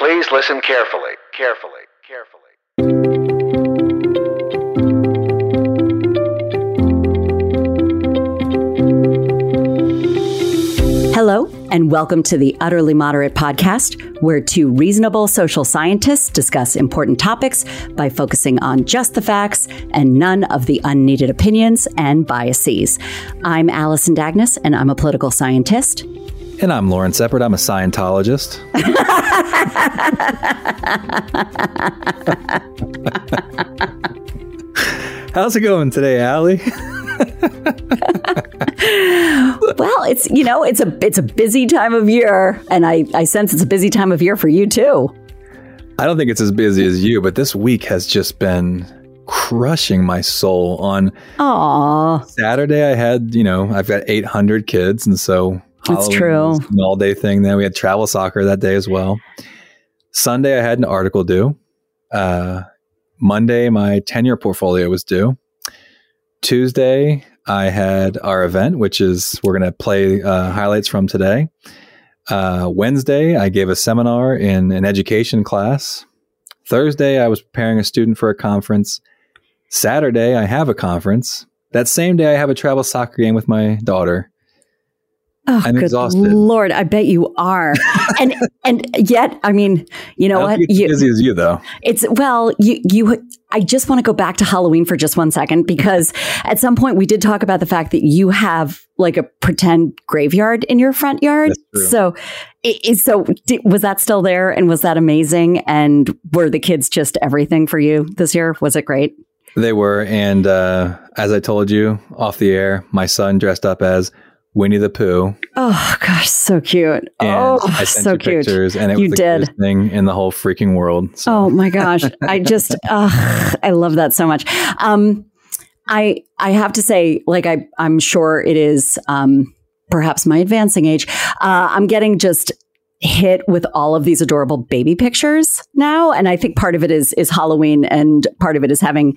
Please listen carefully, carefully, carefully. Hello, and welcome to the Utterly Moderate podcast, where two reasonable social scientists discuss important topics by focusing on just the facts and none of the unneeded opinions and biases. I'm Allison Dagnes, and I'm a political scientist. And I'm Lawrence Eppard. I'm a Scientologist. How's it going today, Allie? Well, it's you know, it's a it's a busy time of year, and I, I sense it's a busy time of year for you too. I don't think it's as busy as you, but this week has just been crushing my soul. On Aw, Saturday, I had, you know, I've got 800 kids. And so That's Halloween true. an all day thing. Then we had travel soccer that day as well. Sunday, I had an article due. Uh, Monday, my 10 year portfolio was due. Tuesday, I had our event, which is we're going to play uh, highlights from today. Uh, Wednesday, I gave a seminar in an education class. Thursday, I was preparing a student for a conference. Saturday, I have a conference. That same day, I have a travel soccer game with my daughter. Oh, I'm good exhausted. Lord, I bet you are. and and yet, I mean, you know what? it's as You, busy as you, though. It's well, you you I just want to go back to Halloween for just one second because at some point we did talk about the fact that you have like a pretend graveyard in your front yard. So so di- was that still there and was that amazing and were the kids just everything for you this year? Was it great? They were, and uh, as I told you off the air, my son dressed up as Winnie the Pooh, Oh gosh, so cute. and oh, so you cute. pictures, and it You was the did. thing in the whole freaking world. So Oh my gosh. I just uh, I love that so much. Um I I have to say like I I'm sure it is um perhaps my advancing age. Uh I'm getting just hit with all of these adorable baby pictures now. And I think part of it is is Halloween and part of it is having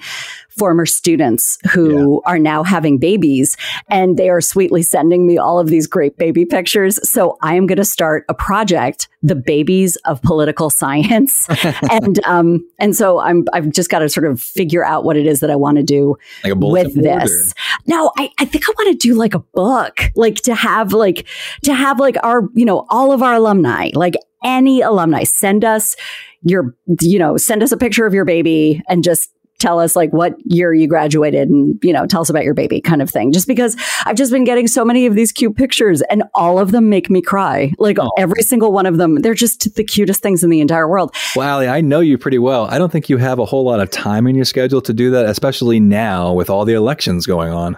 former students who are now having babies and they are sweetly sending me all of these great baby pictures. So I am going to start a project the babies of political science and um and so I'm I've just got to sort of figure out what it is that I want to do like a with this. No, I, I think I want to do like a book, like to have like to have like our, you know, all of our alumni, like any alumni, send us your, you know, send us a picture of your baby and just tell us like what year you graduated and you know tell us about your baby kind of thing just because i've just been getting so many of these cute pictures and all of them make me cry like Oh. every single one of them they're just the cutest things in the entire world Well, Allie, I know you pretty well. I don't think you have a whole lot of time in your schedule to do that, especially now with all the elections going on.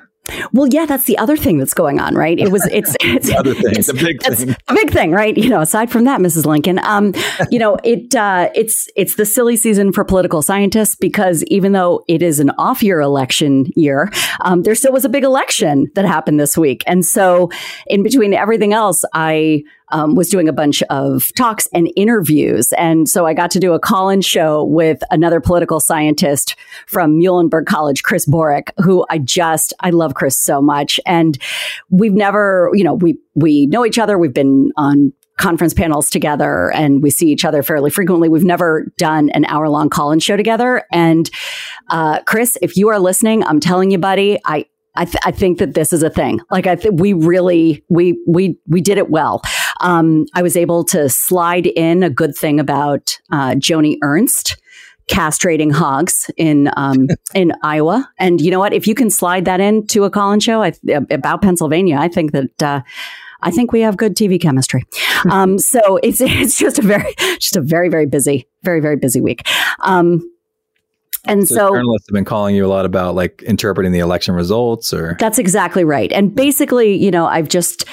Well yeah that's the other thing that's going on right it was it's it's The other thing, it's- the big thing. a big thing, right? You know, aside from that, Mrs. Lincoln, um, you know, it uh, it's it's the silly season for political scientists because even though it is an off year election year, um, there still was a big election that happened this week, and so in between everything else, I. Um, was doing a bunch of talks and interviews. And so I got to do a call in show with another political scientist from Muhlenberg College, Chris Borick, who I just, I love Chris so much. And we've never, you know, we, we know each other. We've been on conference panels together and we see each other fairly frequently. We've never done an hour long call in show together. And, uh, Chris, if you are listening, I'm telling you, buddy, I, I, th- I think that this is a thing. Like I think we really we we we did it well. Um, I was able to slide in a good thing about uh, Joni Ernst castrating hogs in um, in Iowa. And you know what? If you can slide that into a call-in show I, about Pennsylvania, I think that. Uh, I think we have good TV chemistry. Um, so it's it's just a very just a very very busy very very busy week. Um, and So, so journalists have been calling you a lot about like interpreting the election results or That's exactly right. And basically, you know, I've just.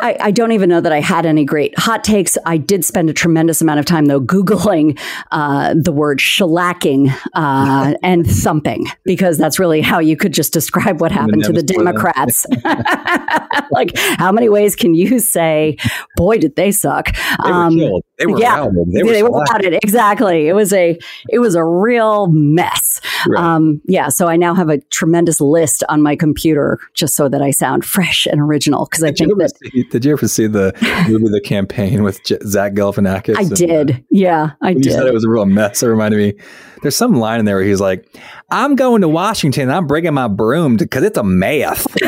I, I don't even know that I had any great hot takes. I did spend a tremendous amount of time, though, Googling uh, the word shellacking uh, and thumping, because that's really how you could just describe what happened to the Democrats. like, how many ways can you say, boy, did they suck? they were Um, killed. They were yeah, routed. They were, they were shellacked. about it exactly. It was a it was a real mess. Right. Um, yeah, so I now have a tremendous list on my computer just so that I sound fresh and original because I think that did you ever see the movie The Campaign with J- Zach Galifianakis? I uh, did. Yeah, I You said it was a real mess. It reminded me. There's some line in there where he's like, "I'm going to Washington. I'm bringing my broom because it's a mess."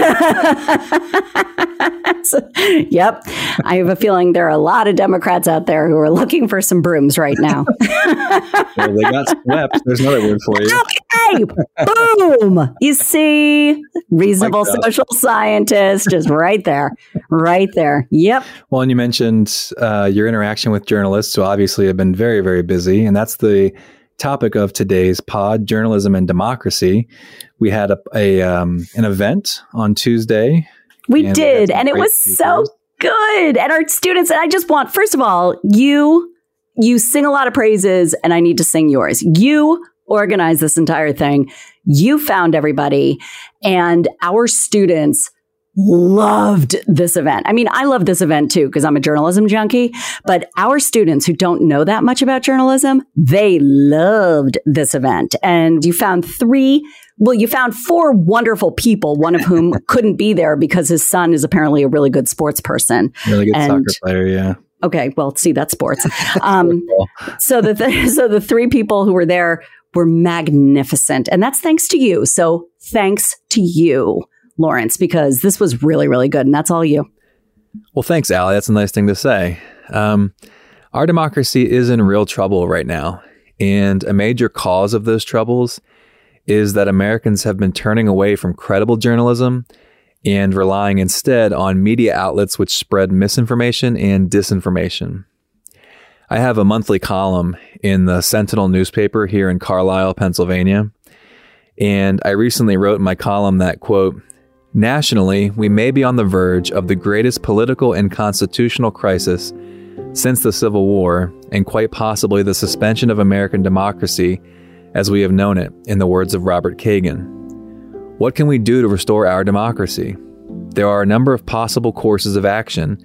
yep. I have a feeling there are a lot of Democrats out there who are looking for some brooms right now. Well, they got swept. There's another word for you. hey, boom. You see, reasonable Like social scientist is right there. Right there. Yep. Well, and you mentioned uh, your interaction with journalists who obviously have been very, very busy. And that's the topic of today's pod journalism and democracy. We had a, a um, an event on Tuesday. We And did. some And it was so good. And our students, and I just want, first of all, you you sing a lot of praises, and I need to sing yours. You organized this entire thing. You found everybody, and our students loved this event. I mean, I love this event too because I'm a journalism junkie, but our students who don't know that much about journalism, they loved this event. And you found three well, you found four wonderful people, one of whom couldn't be there because his son is apparently a really good sports person. Really good And- soccer player. Yeah. Okay, well, see, that's sports. Um, so the th- so the three people who were there were magnificent, and that's thanks to you. So thanks to you, Lawrence, because this was really really good, and that's all you. Well, thanks, Allie. That's a nice thing to say. Um, our democracy is in real trouble right now. And a major cause of those troubles is that Americans have been turning away from credible journalism and relying instead on media outlets which spread misinformation and disinformation. I have a monthly column in the Sentinel newspaper here in Carlisle, Pennsylvania. And I recently wrote in my column that, quote, Nationally, we may be on the verge of the greatest political and constitutional crisis since the Civil War, and quite possibly the suspension of American democracy as we have known it, in the words of Robert Kagan. What can we do to restore our democracy? There are a number of possible courses of action,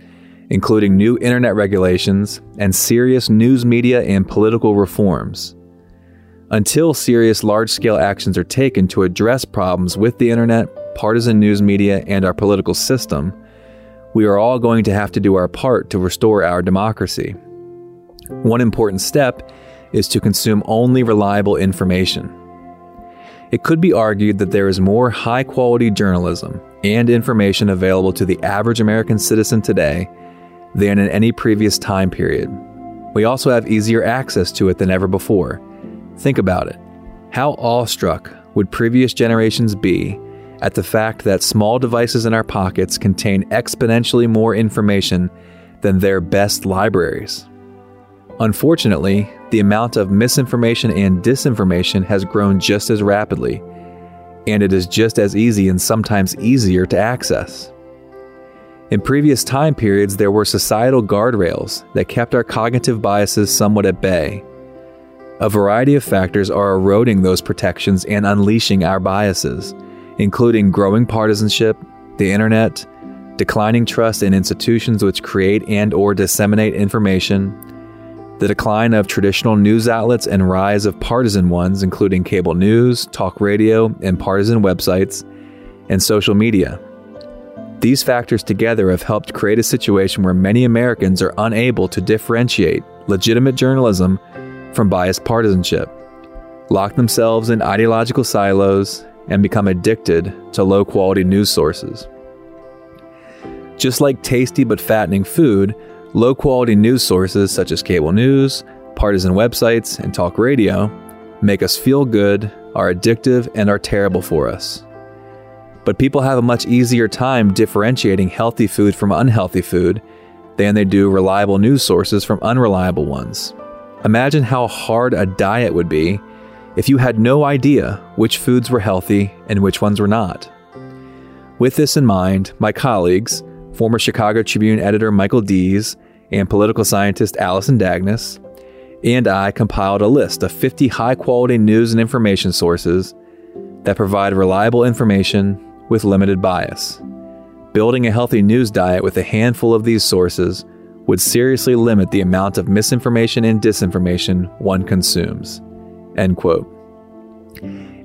including new internet regulations and serious news media and political reforms. Until serious large scale actions are taken to address problems with the internet, partisan news media, and our political system, we are all going to have to do our part to restore our democracy. One important step is to consume only reliable information. It could be argued that there is more high quality journalism and information available to the average American citizen today than in any previous time period. We also have easier access to it than ever before. Think about it. How awestruck would previous generations be at the fact that small devices in our pockets contain exponentially more information than their best libraries? Unfortunately, the amount of misinformation and disinformation has grown just as rapidly, and it is just as easy and sometimes easier to access. In previous time periods, there were societal guardrails that kept our cognitive biases somewhat at bay. A variety of factors are eroding those protections and unleashing our biases, including growing partisanship, the internet, declining trust in institutions which create and or disseminate information, the decline of traditional news outlets and rise of partisan ones including cable news, talk radio, and partisan websites, and social media. These factors together have helped create a situation where many Americans are unable to differentiate legitimate journalism from biased partisanship, lock themselves in ideological silos, and become addicted to low quality news sources. Just like tasty but fattening food, low quality news sources such as cable news, partisan websites, and talk radio make us feel good, are addictive, and are terrible for us. But people have a much easier time differentiating healthy food from unhealthy food than they do reliable news sources from unreliable ones. Imagine how hard a diet would be if you had no idea which foods were healthy and which ones were not. With this in mind, my colleagues, former Chicago Tribune editor Michael Dees and political scientist Allison Dagnes, and I compiled a list of 50 high quality news and information sources that provide reliable information with limited bias. Building a healthy news diet with a handful of these sources would seriously limit the amount of misinformation and disinformation one consumes. End quote.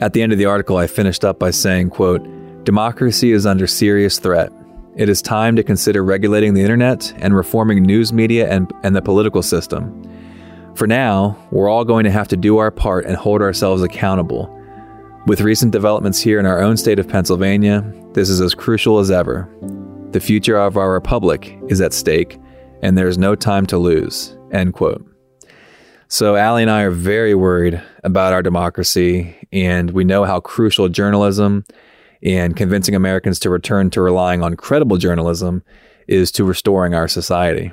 At the end of the article, I finished up by saying, quote, Democracy is under serious threat, it is time to consider regulating the internet and reforming news media and, and the political system. For now, we're all going to have to do our part and hold ourselves accountable. With recent developments here in our own state of Pennsylvania, this is as crucial as ever. The future of our republic is at stake, and there's no time to lose. End quote. So, Allie and I are very worried about our democracy, and we know how crucial journalism and convincing Americans to return to relying on credible journalism is to restoring our society.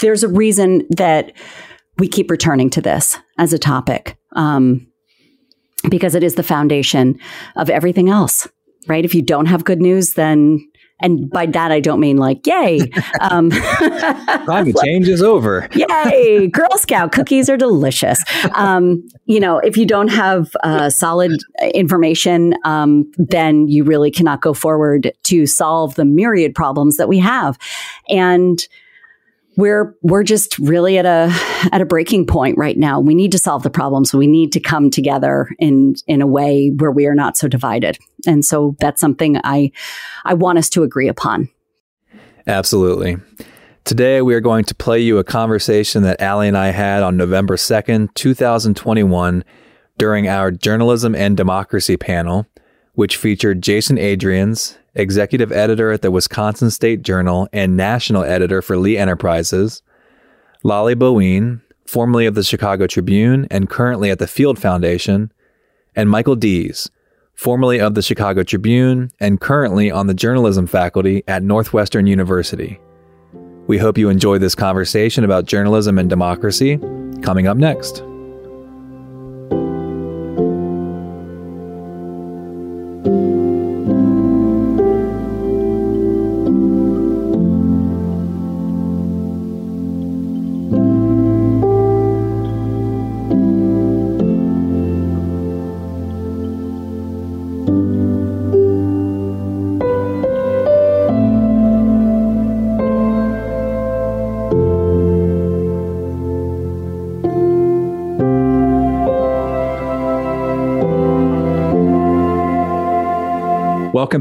There's a reason that we keep returning to this as a topic um, because it is the foundation of everything else, right? If you don't have good news, then and by that I don't mean like yay, um, climate change is over. yay, Girl Scout cookies are delicious. Um, you know, if you don't have uh, solid information, um, then you really cannot go forward to solve the myriad problems that we have, and we're we're just really at a at a breaking point right now. We need to solve the problems. We need to come together in in a way where we are not so divided. And so that's something I I want us to agree upon. Absolutely. Today we are going to play you a conversation that Allie and I had on November 2nd, 2021 during our Journalism and Democracy panel, which featured Jason Adrians, executive editor at the Wisconsin State Journal and national editor for Lee Enterprises, Lolly Bowien, formerly of the Chicago Tribune and currently at the Field Foundation, and Michael Dees, formerly of the Chicago Tribune and currently on the journalism faculty at Northwestern University. We hope you enjoy this conversation about journalism and democracy coming up next.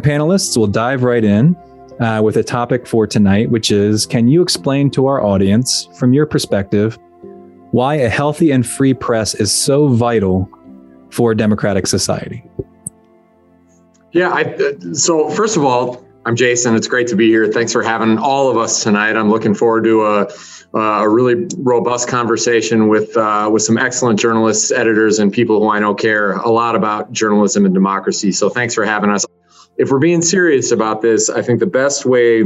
Panelists. We'll dive right in uh, with a topic for tonight, which is Can you explain to our audience, from your perspective, why a healthy and free press is so vital for a democratic society? Yeah, I, so first of all, I'm Jason. It's great to be here. Thanks for having all of us tonight. I'm looking forward to a, a really robust conversation with uh, with some excellent journalists, editors, and people who I know care a lot about journalism and democracy. So thanks for having us if we're being serious about this, I think the best way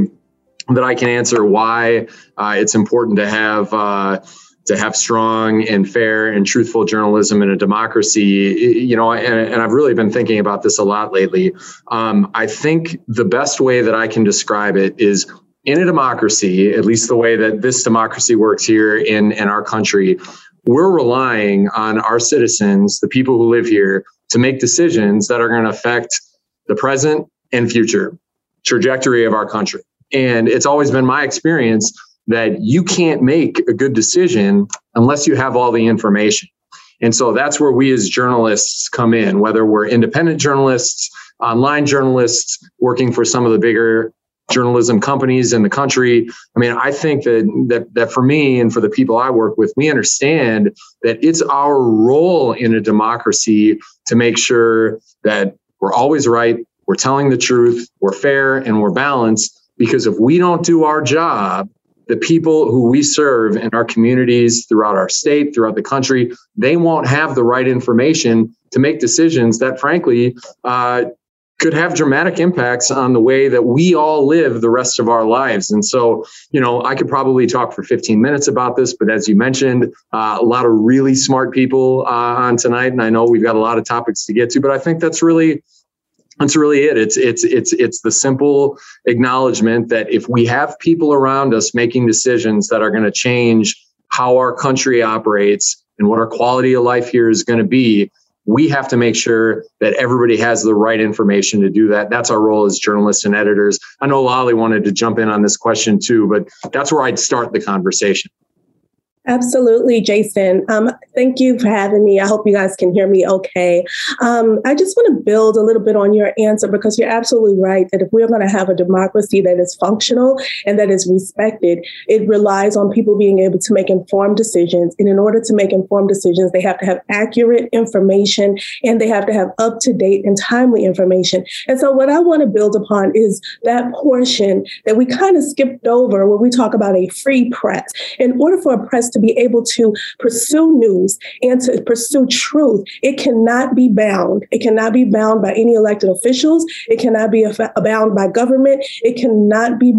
that I can answer why uh, it's important to have uh, to have strong and fair and truthful journalism in a democracy, you know, and, and I've really been thinking about this a lot lately. Um, I think the best way that I can describe it is in a democracy, at least the way that this democracy works here in, in our country, we're relying on our citizens, the people who live here, to make decisions that are going to affect the present and future trajectory of our country. And it's always been my experience that you can't make a good decision unless you have all the information. And so that's where we as journalists come in, whether we're independent journalists, online journalists, working for some of the bigger journalism companies in the country. I mean, I think that that that for me and for the people I work with, we understand that it's our role in a democracy to make sure that we're always right. We're telling the truth. We're fair and we're balanced. Because if we don't do our job, the people who we serve in our communities throughout our state, throughout the country, they won't have the right information to make decisions that, frankly, uh, could have dramatic impacts on the way that we all live the rest of our lives. And so, you know, I could probably talk for 15 minutes about this, but as you mentioned, uh, a lot of really smart people uh, on tonight, and I know we've got a lot of topics to get to, but I think that's really that's really it. It's it's it's it's the simple acknowledgement that if we have people around us making decisions that are going to change how our country operates and what our quality of life here is going to be, we have to make sure that everybody has the right information to do that. That's our role as journalists and editors. I know Lolly wanted to jump in on this question too, but that's where I'd start the conversation. Absolutely, Jason. Um, thank you for having me. I hope you guys can hear me okay. Um, I just want to build a little bit on your answer because you're absolutely right that if we're going to have a democracy that is functional and that is respected, it relies on people being able to make informed decisions. And in order to make informed decisions, they have to have accurate information and they have to have up to date and timely information. And so, what I want to build upon is that portion that we kind of skipped over when we talk about a free press. In order for a press to be able to pursue news and to pursue truth, it cannot be bound. It cannot be bound by any elected officials. It cannot be bound by government. It cannot be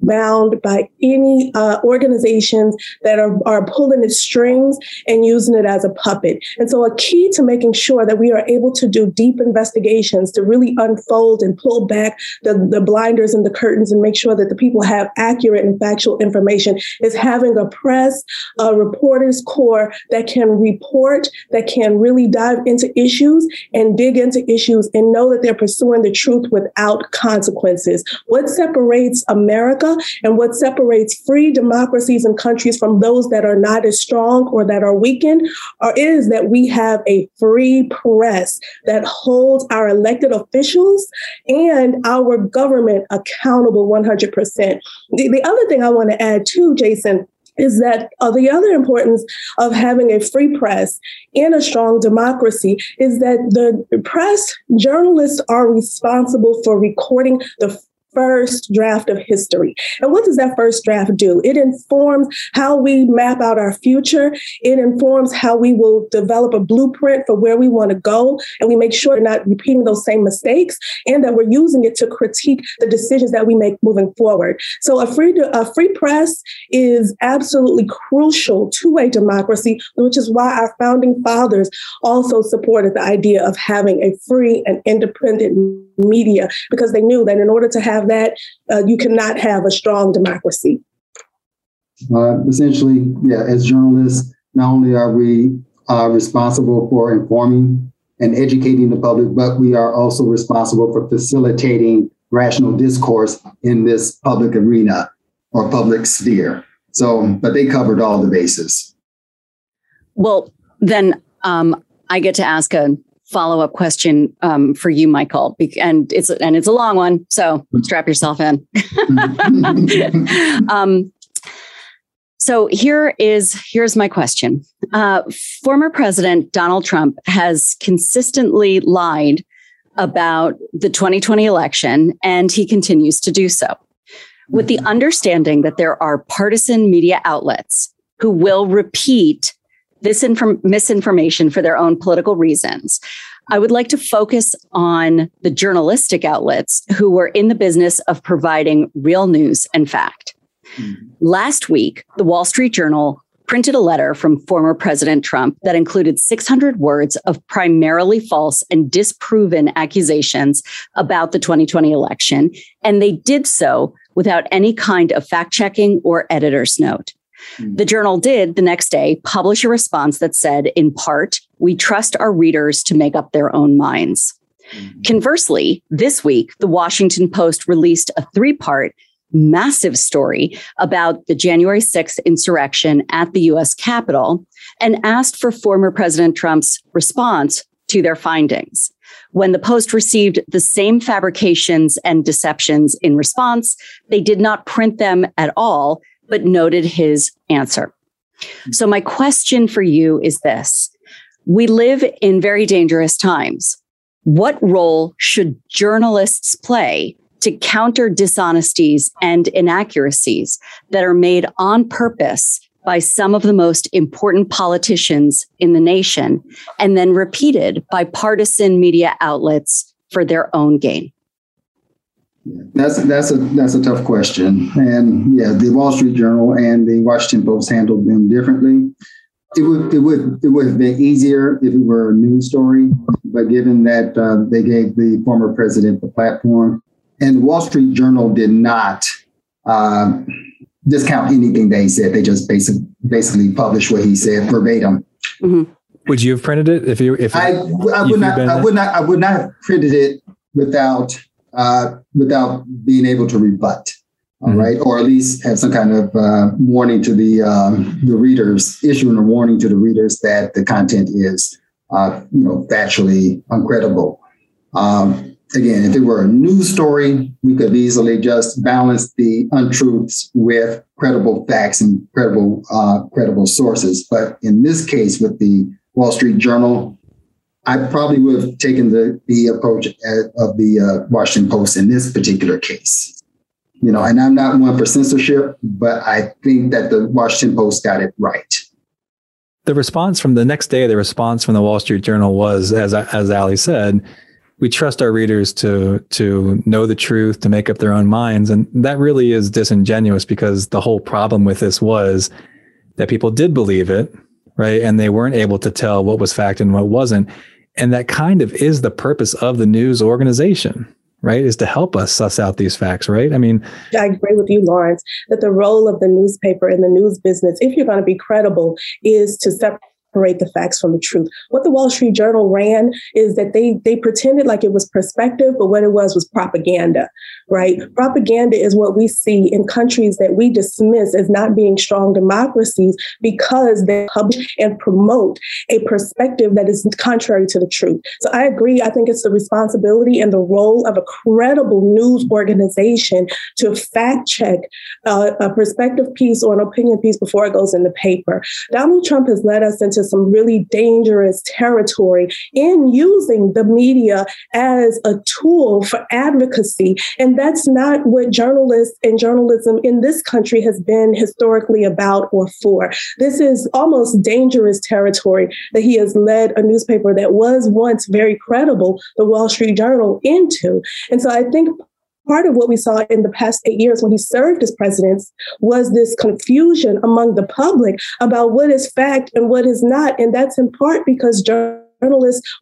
bound by any uh, organizations that are, are pulling its strings and using it as a puppet. And so, a key to making sure that we are able to do deep investigations to really unfold and pull back the, the blinders and the curtains and make sure that the people have accurate and factual information is having a press, a reporters corps that can report, that can really dive into issues and dig into issues and know that they're pursuing the truth without consequences. What separates America and what separates free democracies and countries from those that are not as strong or that are weakened or is that we have a free press that holds our elected officials and our government accountable 100%. The, the other thing I want to add too, Jason, is that uh, the other importance of having a free press in a strong democracy is that the press journalists are responsible for recording the first draft of history. And what does that first draft do? It informs how we map out our future. It informs how we will develop a blueprint for where we want to go. And we make sure we're not repeating those same mistakes and that we're using it to critique the decisions that we make moving forward. So a free, a free press is absolutely crucial to a democracy, which is why our founding fathers also supported the idea of having a free and independent media because they knew that in order to have that, uh, you cannot have a strong democracy. Uh, essentially, yeah, as journalists, not only are we uh, responsible for informing and educating the public, but we are also responsible for facilitating rational discourse in this public arena or public sphere. So, but they covered all the bases. Well, then um, I get to ask a follow up question um, for you, Michael, and it's and it's a long one, so strap yourself in. um, so here is here's my question. Uh, former President Donald Trump has consistently lied about the 2020 election, and he continues to do so, with the understanding that there are partisan media outlets who will repeat this inform- misinformation for their own political reasons. I would like to focus on the journalistic outlets who were in the business of providing real news and fact. Mm-hmm. Last week, the Wall Street Journal printed a letter from former President Trump that included 600 words of primarily false and disproven accusations about the 2020 election. And they did so without any kind of fact checking or editor's note. Hmm. The journal did the next day publish a response that said, in part, we trust our readers to make up their own minds. Mm-hmm. Conversely, this week, the Washington Post released a three part, massive story about the January 6th insurrection at the US Capitol and asked for former President Trump's response to their findings. When the Post received the same fabrications and deceptions in response, they did not print them at all but noted his answer. Hmm. So, my question for you is this We live in very dangerous times. What role should journalists play to counter dishonesties and inaccuracies that are made on purpose by some of the most important politicians in the nation and then repeated by partisan media outlets for their own gain? That's that's a that's a tough question, and yeah, the Wall Street Journal and the Washington Post handled them differently. It would it would it would have been easier if it were a news story, but given that uh, they gave the former president the platform, and the Wall Street Journal did not uh, discount anything they said, they just basically basically published what he said verbatim. Mm-hmm. Would you have printed it if you if I, I would not I would not I would not have printed it without uh, without being able to rebut. all mm-hmm. right, or at least have some kind of uh, warning to the um, the readers, issuing a warning to the readers that the content is, uh, you know, factually uncredible. Um, again, if it were a news story, we could easily just balance the untruths with credible facts and credible uh, credible sources. But in this case, with the Wall Street Journal, I probably would have taken the the approach of the uh, Washington Post in this particular case. You know, and I'm not one for censorship, but I think that the Washington Post got it right. The response from the next day, the response from the Wall Street Journal was, as as Allie said, we trust our readers to to know the truth, to make up their own minds, and that really is disingenuous because the whole problem with this was that people did believe it, right, and they weren't able to tell what was fact and what wasn't, and that kind of is the purpose of the news organization right? Is to help us suss out these facts, right? I mean, I agree with you, Lawrence, that the role of the newspaper in the news business, if you're going to be credible, is to separate the facts from the truth. What the Wall Street Journal ran is that they they pretended like it was perspective, but what it was was propaganda, right? Propaganda is what we see in countries that we dismiss as not being strong democracies because they publish and promote a perspective that is contrary to the truth. So I agree. I think it's the responsibility and the role of a credible news organization to fact check uh, a perspective piece or an opinion piece before it goes in the paper. Donald Trump has led us into some really dangerous territory in using the media as a tool for advocacy. And that's not what journalists and journalism in this country has been historically about or for. This is almost dangerous territory that he has led a newspaper that was once very credible, the Wall Street Journal, into. And so I think part of what we saw in the past eight years when he served as president was this confusion among the public about what is fact and what is not. And that's in part because journalists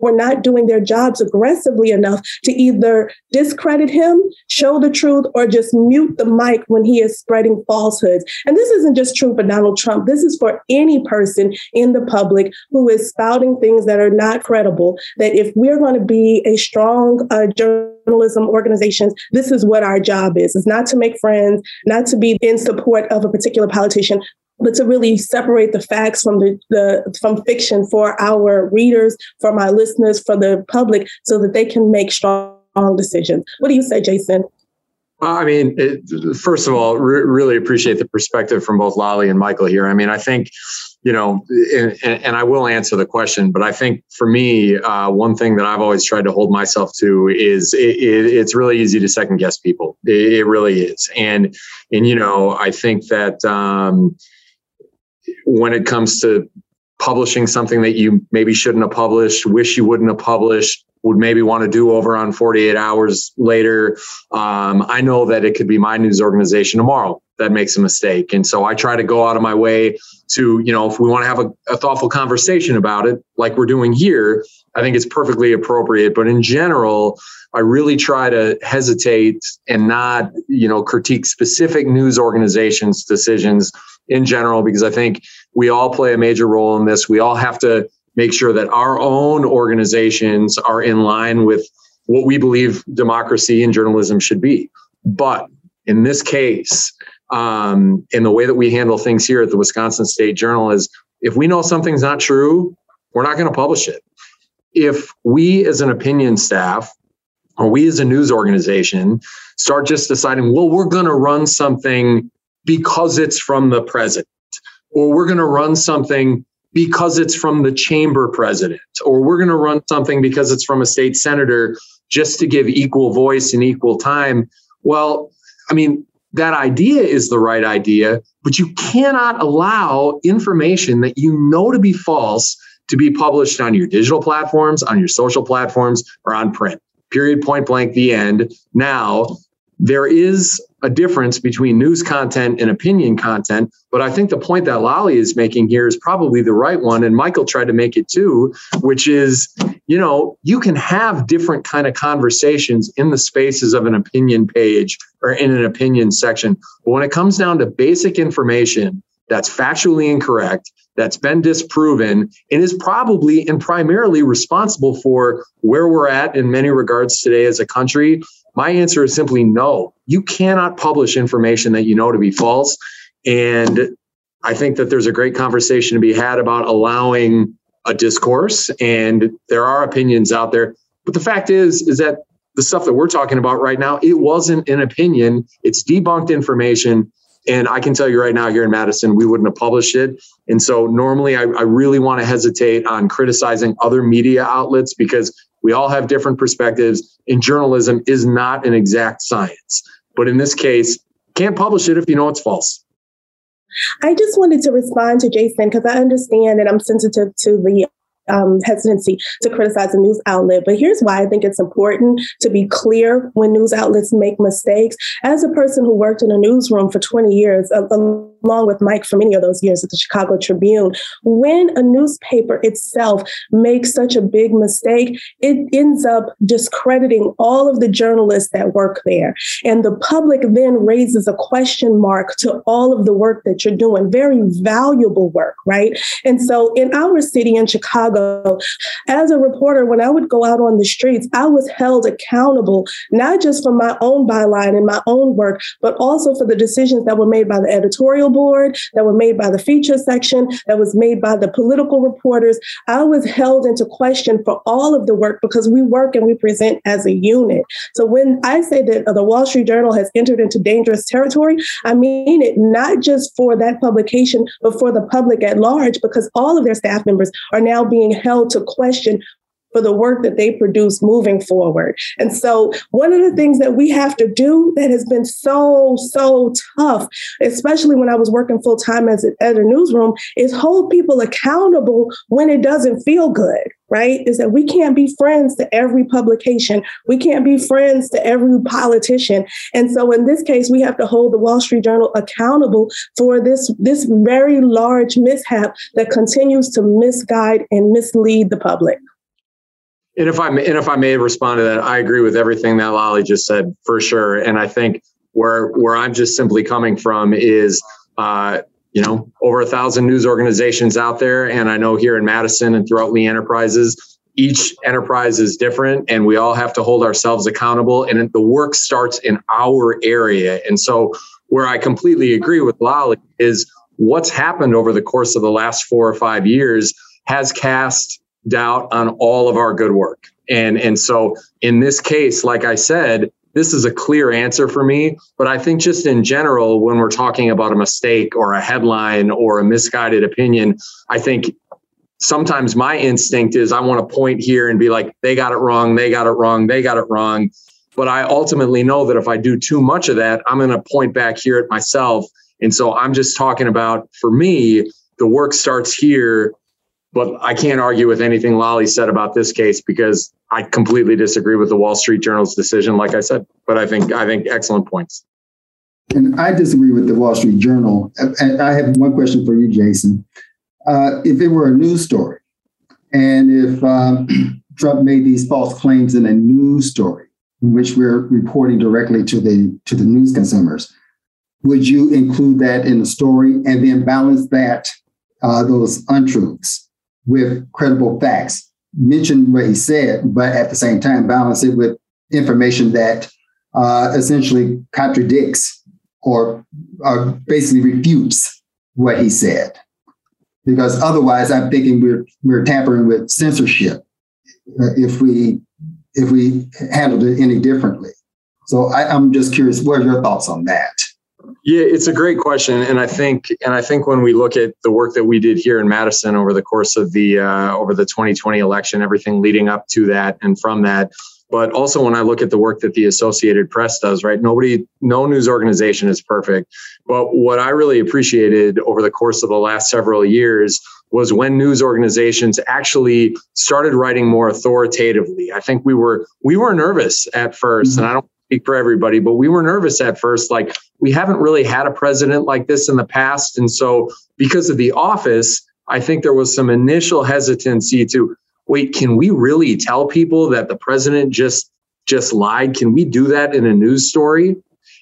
were not doing their jobs aggressively enough to either discredit him, show the truth, or just mute the mic when he is spreading falsehoods. And this isn't just true for Donald Trump. This is for any person in the public who is spouting things that are not credible. That if we're going to be a strong uh, journalism organizations, this is what our job is. It's not to make friends, not to be in support of a particular politician, but to really separate the facts from the, the from fiction for our readers, for my listeners, for the public, so that they can make strong decisions. What do you say, Jason? I mean, it, first of all, re- really appreciate the perspective from both Lolly and Michael here. I mean, I think, you know, and, and I will answer the question, but I think for me, uh, one thing that I've always tried to hold myself to is it, it, it's really easy to second guess people. It, really is, and and you know, I think that. Um, when it comes to publishing something that you maybe shouldn't have published, wish you wouldn't have published, would maybe want to do over on 48 hours later. Um, I know that it could be my news organization tomorrow that makes a mistake. And so I try to go out of my way to, you know, if we want to have a, a thoughtful conversation about it, like we're doing here, I think it's perfectly appropriate. But in general, I really try to hesitate and not, you know, critique specific news organizations' decisions in general, because I think we all play a major role in this. We all have to make sure that our own organizations are in line with what we believe democracy and journalism should be. But in this case, um, in the way that we handle things here at the Wisconsin State Journal, is if we know something's not true, we're not going to publish it. If we as an opinion staff or we as a news organization start just deciding, well, we're going to run something because it's from the president, or we're going to run something because it's from the chamber president, or we're going to run something because it's from a state senator just to give equal voice and equal time. Well, I mean, that idea is the right idea, but you cannot allow information that you know to be false to be published on your digital platforms, on your social platforms, or on print. Period, point blank, the end. Now, there is a difference between news content and opinion content. But I think the point that Lolly is making here is probably the right one. And Michael tried to make it too, which is, you know, you can have different kind of conversations in the spaces of an opinion page or in an opinion section. But when it comes down to basic information that's factually incorrect, that's been disproven and is probably and primarily responsible for where we're at in many regards today as a country My answer is simply no. You cannot publish information that you know to be false. And I think that there's a great conversation to be had about allowing a discourse and there are opinions out there. But the fact is, is that the stuff that we're talking about right now, it wasn't an opinion. It's debunked information. And I can tell you right now here in Madison, we wouldn't have published it. And so normally I, I really want to hesitate on criticizing other media outlets because we all have different perspectives and journalism is not an exact science. But in this case, can't publish it if you know it's false. I just wanted to respond to Jason because I understand and I'm sensitive to the um, hesitancy to criticize a news outlet. But here's why I think it's important to be clear when news outlets make mistakes. As a person who worked in a newsroom for 20 years, along with Mike for many of those years at the Chicago Tribune, when a newspaper itself makes such a big mistake, it ends up discrediting all of the journalists that work there. And the public then raises a question mark to all of the work that you're doing, very valuable work, right? And so in our city in Chicago. As a reporter, when I would go out on the streets, I was held accountable, not just for my own byline and my own work, but also for the decisions that were made by the editorial board, that were made by the feature section, that was made by the political reporters. I was held into question for all of the work because we work and we present as a unit. So when I say that the Wall Street Journal has entered into dangerous territory, I mean it not just for that publication, but for the public at large, because all of their staff members are now being held to question for the work that they produce moving forward. And so, one of the things that we have to do that has been so, so tough, especially when I was working full time as a, as a newsroom, is hold people accountable when it doesn't feel good. Right? Is that we can't be friends to every publication. We can't be friends to every politician. And so in this case, we have to hold the Wall Street Journal accountable for this, this very large mishap that continues to misguide and mislead the public. And if I may, and if I may respond to that, I agree with everything that Lolly just said for sure. And I think where where I'm just simply coming from is, uh, you know, over a thousand news organizations out there, and I know here in Madison and throughout Lee Enterprises, each enterprise is different, and we all have to hold ourselves accountable. And the work starts in our area. And so, where I completely agree with Lolly is what's happened over the course of the last four or five years has cast doubt on all of our good work. And, and so in this case, like I said, this is a clear answer for me. But I think just in general, when we're talking about a mistake or a headline or a misguided opinion, I think sometimes my instinct is I want to point here and be like, they got it wrong, they got it wrong, they got it wrong. But I ultimately know that if I do too much of that, I'm going to point back here at myself. And so I'm just talking about for me, the work starts here but I can't argue with anything Lolly said about this case because I completely disagree with the Wall Street Journal's decision, like I said. But I think I think excellent points. And I disagree with the Wall Street Journal. And I have one question for you, Jason. Uh, if it were a news story, and if uh, Trump made these false claims in a news story, in which we're reporting directly to the to the news consumers, would you include that in the story and then balance that uh, those untruths with credible facts. Mention what he said, but at the same time, balance it with information that uh, essentially contradicts or, or basically refutes what he said. Because otherwise, I'm thinking we're we're tampering with censorship uh, if we if we handled it any differently. So I, I'm just curious, what are your thoughts on that? Yeah, it's a great question, and I think and I think when we look at the work that we did here in Madison over the course of the uh, over the 2020 election, everything leading up to that and from that, but also when I look at the work that the Associated Press does, right? Nobody, no news organization is perfect, but what I really appreciated over the course of the last several years was when news organizations actually started writing more authoritatively. I think we were we were nervous at 1st mm-hmm. and I don't speak for everybody, but we were nervous at first. Like we haven't really had a president like this in the past. And so because of the office, I think there was some initial hesitancy to wait, can we really tell people that the president just just lied? Can we do that in a news story?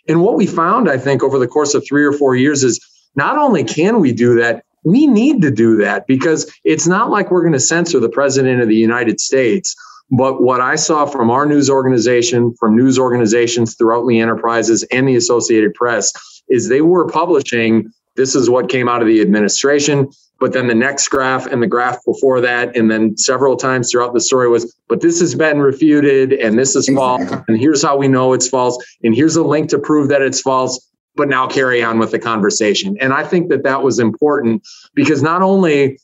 And what we found, I think, over the course of three or four years is not only can we do that, we need to do that because it's not like we're going to censor the president of the United States But what I saw from our news organization, from news organizations throughout Lee Enterprises and the Associated Press, is they were publishing this is what came out of the administration. But then the next graph and the graph before that, and then several times throughout the story was, but this has been refuted and this is false. And here's how we know it's false. And here's a link to prove that it's false. But now carry on with the conversation. And I think that that was important because not only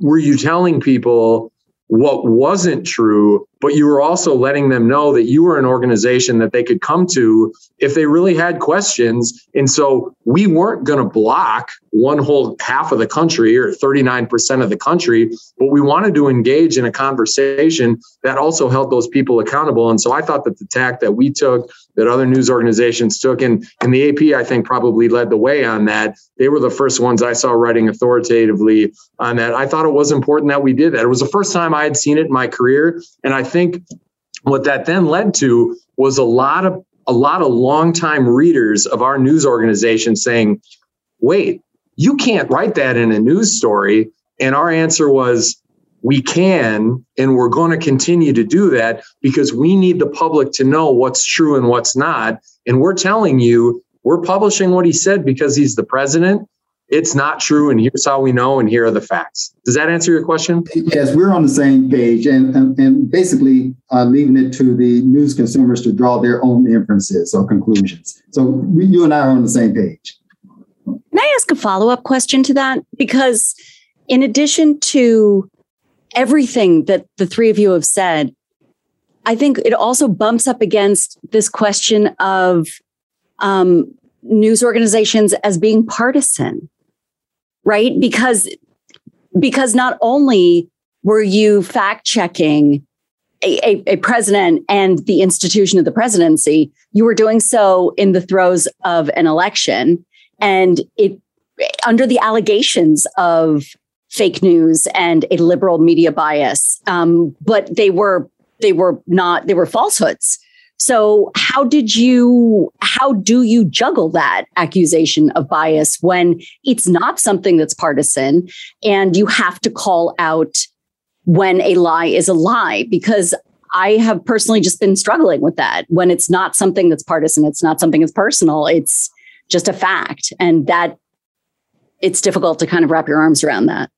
were you telling people what wasn't true, but you were also letting them know that you were an organization that they could come to if they really had questions. And so we weren't going to block one whole half of the country or 39% of the country, but we wanted to engage in a conversation that also held those people accountable. And so I thought that the tack that we took, that other news organizations took, and, and the AP, I think, probably led the way on that. They were the first ones I saw writing authoritatively on that. I thought it was important that we did that. It was the first time I had seen it in my career. And I think what that then led to was a lot of a lot of longtime readers of our news organization saying, wait, you can't write that in a news story. And our answer was, we can, and we're going to continue to do that because we need the public to know what's true and what's not. And we're telling you, we're publishing what he said because he's the president. It's not true and here's how we know and here are the facts. Does that answer your question? Yes we're on the same page and, and, and basically uh, leaving it to the news consumers to draw their own inferences or conclusions. So we, you and i are on the same page. Can i ask a follow-up question to that? Because in addition to everything that the three of you have said i think it also bumps up against this question of um, news organizations as being partisan right? Because because not only were you fact checking a, a, a, president and the institution of the presidency, you were doing so in the throes of an election, and it under the allegations of fake news and a liberal media bias. Um, but they were they were not they were falsehoods. So how did you, how do you juggle that accusation of bias when it's not something that's partisan and you have to call out when a lie is a lie? Because I have personally just been struggling with that when it's not something that's partisan, it's not something that's personal, it's just a fact. And that it's difficult to kind of wrap your arms around that.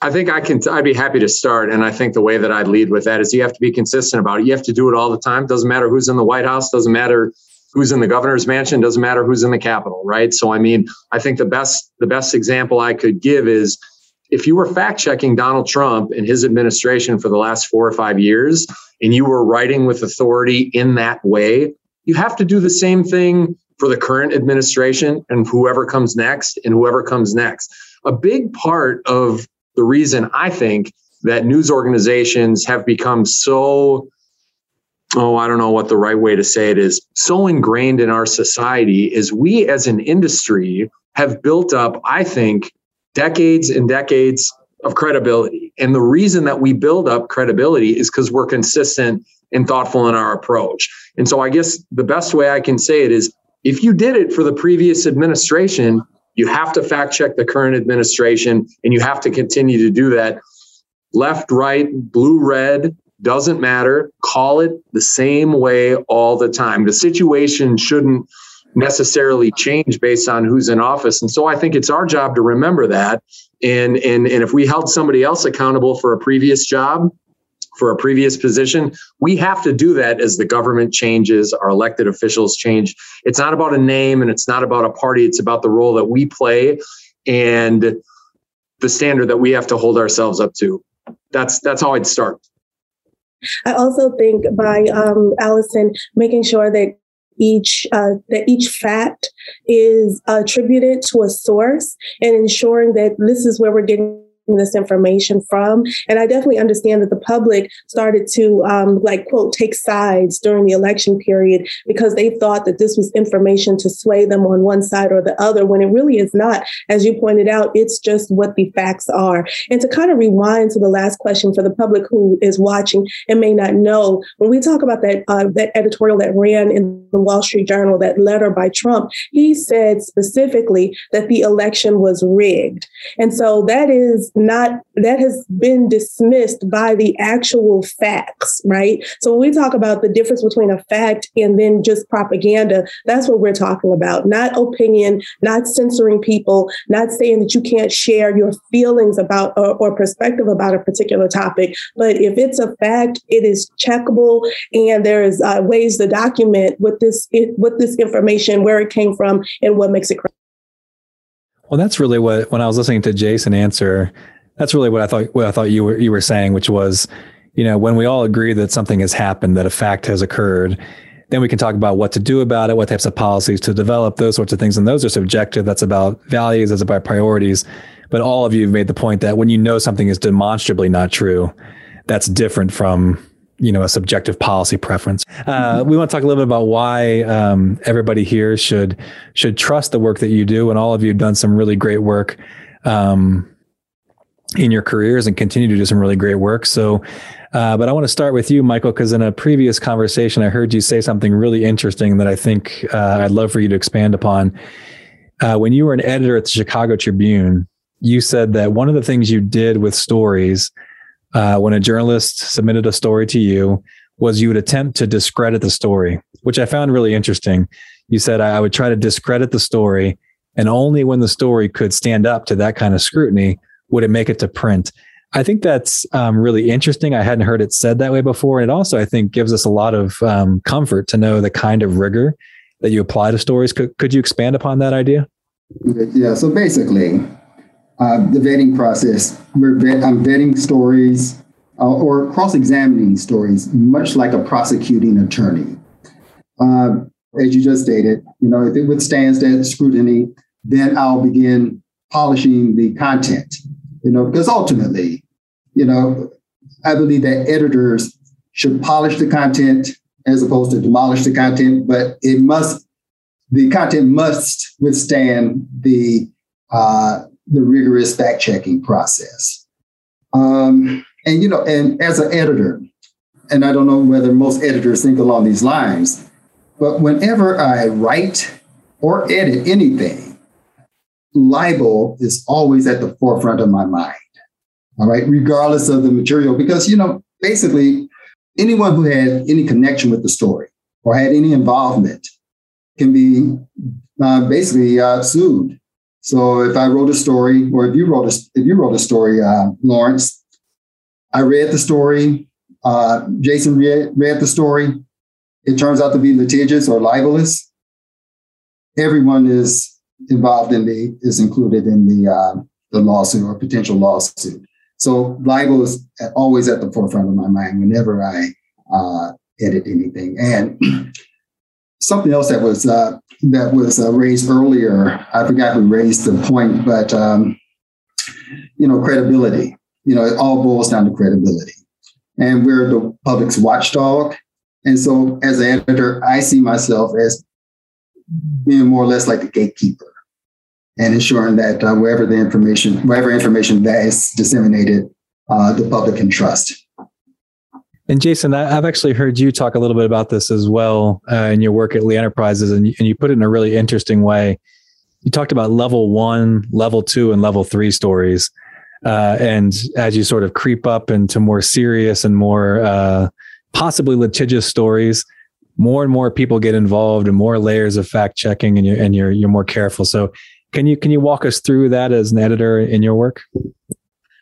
I think I can. I'd be happy to start, and I think the way that I'd lead with that is you have to be consistent about it. You have to do it all the time. Doesn't matter who's in the White House. Doesn't matter who's in the governor's mansion. Doesn't matter who's in the Capitol. Right. So I mean, I think the best the best example I could give is if you were fact checking Donald Trump and his administration for the last four or five years, and you were writing with authority in that way, you have to do the same thing for the current administration and whoever comes next and whoever comes next. A big part of the reason I think that news organizations have become so oh, I don't know what the right way to say it is, so ingrained in our society is we as an industry have built up, I think, decades and decades of credibility. And the reason that we build up credibility is because we're consistent and thoughtful in our approach. And so I guess the best way I can say it is if you did it for the previous administration, you have to fact check the current administration and you have to continue to do that. Left, right, blue, red, doesn't matter. Call it the same way all the time. The situation shouldn't necessarily change based on who's in office. And so I think it's our job to remember that. And, and, and if we held somebody else accountable for a previous job, for a previous position. We have to do that as the government changes, our elected officials change. It's not about a name and it's not about a party, it's about the role that we play and the standard that we have to hold ourselves up to. That's that's how I'd start. I also think by um, Allison making sure that each uh, that each fact is attributed to a source and ensuring that this is where we're getting this information from. And I definitely understand that the public started to, um, like, quote, take sides during the election period because they thought that this was information to sway them on one side or the other, when it really is not. As you pointed out, it's just what the facts are. And to kind of rewind to the last question for the public who is watching and may not know, when we talk about that, uh, that editorial that ran in the Wall Street Journal, that letter by Trump, he said specifically that the election was rigged. And so that is not that has been dismissed by the actual facts, right? So when we talk about the difference between a fact and then just propaganda, that's what we're talking about. Not opinion, not censoring people, not saying that you can't share your feelings about or, or perspective about a particular topic. But if it's a fact, it is checkable, and there is uh, ways to document what this what this information, where it came from, and what makes it. Well, that's really what when I was listening to Jason answer, that's really what I thought what I thought you were you were saying, which was, you know, when we all agree that something has happened, that a fact has occurred, then we can talk about what to do about it, what types of policies to develop, those sorts of things. And those are subjective. That's about values, that's about priorities. But all of you have made the point that when you know something is demonstrably not true, that's different from you know a subjective policy preference. Uh, we want to talk a little bit about why um, everybody here should should trust the work that you do, and all of you have done some really great work um, in your careers and continue to do some really great work. So. Uh, but I want to start with you, Michael, because in a previous conversation, I heard you say something really interesting that I think uh, I'd love for you to expand upon. Uh, when you were an editor at the Chicago Tribune, you said that one of the things you did with stories uh, when a journalist submitted a story to you was you would attempt to discredit the story, which I found really interesting. You said I would try to discredit the story, and only when the story could stand up to that kind of scrutiny would it make it to print. I think that's um, really interesting. I hadn't heard it said that way before. And it also, I think, gives us a lot of um, comfort to know the kind of rigor that you apply to stories. Could, could you expand upon that idea? Yeah. So basically, uh, the vetting process. We're vet, I'm vetting stories uh, or cross-examining stories, much like a prosecuting attorney. Uh, as you just stated, you know, if it withstands that scrutiny, then I'll begin polishing the content. You know, because ultimately, you know, I believe that editors should polish the content as opposed to demolish the content, but it must the content must withstand the uh, the rigorous fact checking process. Um, and you know, and as an editor, and I don't know whether most editors think along these lines, but whenever I write or edit anything, libel is always at the forefront of my mind. All right, regardless of the material, because you know, basically, anyone who had any connection with the story or had any involvement can be uh, basically uh, sued so if I wrote a story, or if you wrote a if you wrote a story, uh, Lawrence, I read the story. Uh, Jason read, read the story. It turns out to be litigious or libelous. Everyone is involved in the is included in the uh, the lawsuit or potential lawsuit. So libel is always at the forefront of my mind whenever I uh, edit anything. And something else that was uh, that was uh, raised earlier. I forgot who raised the point, but um, you know, credibility. You know, it all boils down to credibility, and we're the public's watchdog. And so, as an editor, I see myself as being more or less like the gatekeeper and ensuring that uh, wherever the information, wherever information that is disseminated, uh, the public can trust. And Jason, I've actually heard you talk a little bit about this as well uh, in your work at Lee Enterprises, and you, and you put it in a really interesting way. You talked about level one, level two, and level three stories. Uh, and as you sort of creep up into more serious and more uh, possibly litigious stories, more and more people get involved and more layers of fact checking, and you're and you're you're more careful. So, can you can you walk us through that as an editor in your work?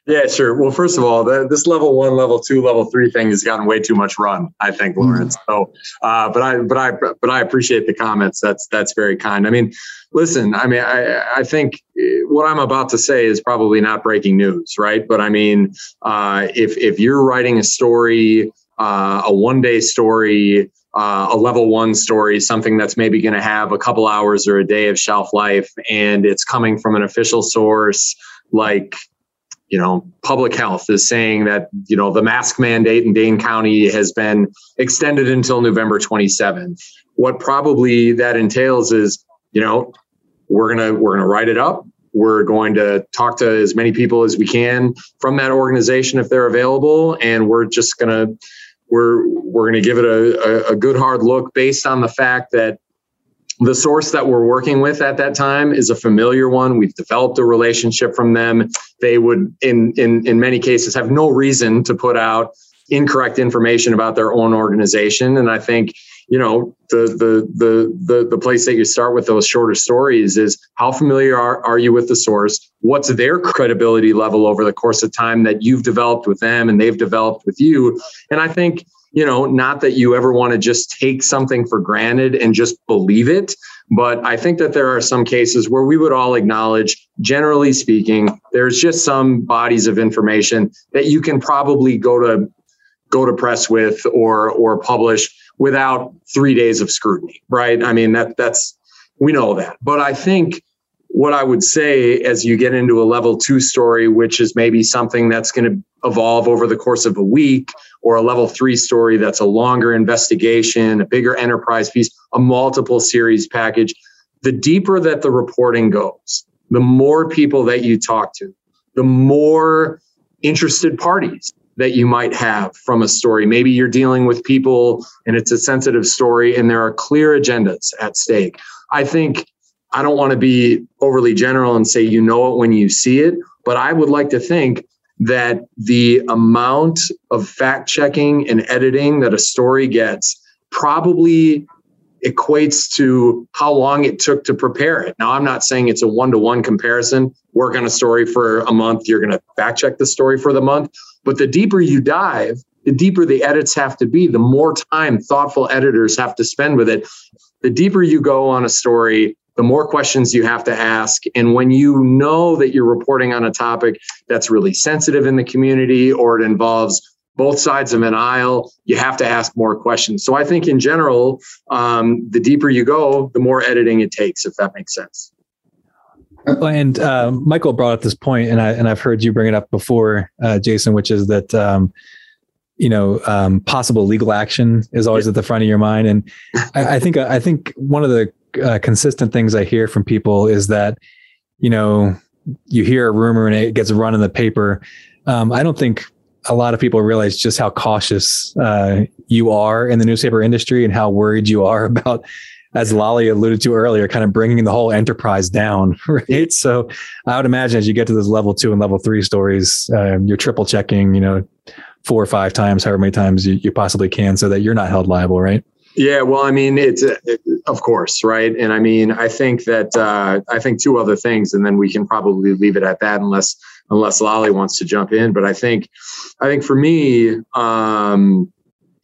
Yeah, sure. Well, first of all, the, this level one, level two, level three thing has gotten way too much run. I think, mm-hmm. Lawrence. So, uh, but I, but I, but I appreciate the comments. That's that's very kind. I mean, listen. I mean, I, I think what I'm about to say is probably not breaking news, right? But I mean, uh, if if you're writing a story, uh, a one day story, uh, a level one story, something that's maybe going to have a couple hours or a day of shelf life, and it's coming from an official source like you know, public health is saying that, you know, the mask mandate in Dane County has been extended until November 27th. What probably that entails is, you know, we're going to we're going to write it up. We're going to talk to as many people as we can from that organization if they're available and we're just going to we're we're going to give it a, a, a good hard look based on the fact that the source that we're working with at that time is a familiar one. We've developed a relationship from them. They would, in in in many cases, have no reason to put out incorrect information about their own organization. And I think you know the the the the the place that you start with those shorter stories is how familiar are, are you with the source what's their credibility level over the course of time that you've developed with them and they've developed with you and i think you know not that you ever want to just take something for granted and just believe it but i think that there are some cases where we would all acknowledge generally speaking there's just some bodies of information that you can probably go to go to press with or or publish without three days of scrutiny, right? I mean, that that's we know that. But I think what I would say as you get into a level two story, which is maybe something that's going to evolve over the course of a week, or a level three story that's a longer investigation, a bigger enterprise piece, a multiple series package, the deeper that the reporting goes, the more people that you talk to, the more interested parties that you might have from a story. Maybe you're dealing with people and it's a sensitive story and there are clear agendas at stake. I think I don't want to be overly general and say you know it when you see it, but I would like to think that the amount of fact checking and editing that a story gets probably equates to how long it took to prepare it. Now, I'm not saying it's a one to one comparison. Work on a story for a month, you're going to fact check the story for the month. But the deeper you dive, the deeper the edits have to be, the more time thoughtful editors have to spend with it. The deeper you go on a story, the more questions you have to ask. And when you know that you're reporting on a topic that's really sensitive in the community or it involves both sides of an aisle, you have to ask more questions. So I think in general, um, the deeper you go, the more editing it takes, if that makes sense. And uh, Michael brought up this point, and I and I've heard you bring it up before, uh, Jason, which is that um, you know um, possible legal action is always at the front of your mind. And I, I think I think one of the uh, consistent things I hear from people is that you know you hear a rumor and it gets run in the paper. Um, I don't think a lot of people realize just how cautious uh, you are in the newspaper industry and how worried you are about, as Lolly alluded to earlier, kind of bringing the whole enterprise down. Right. So I would imagine as you get to those level two and level three stories, uh, you're triple checking, you know, four or five times, however many times you, you possibly can, so that you're not held liable. Right. Yeah, well, I mean, it's uh, it, of course, right? And I mean, I think that uh, I think two other things, and then we can probably leave it at that, unless unless Lolly wants to jump in. But I think, I think for me, um,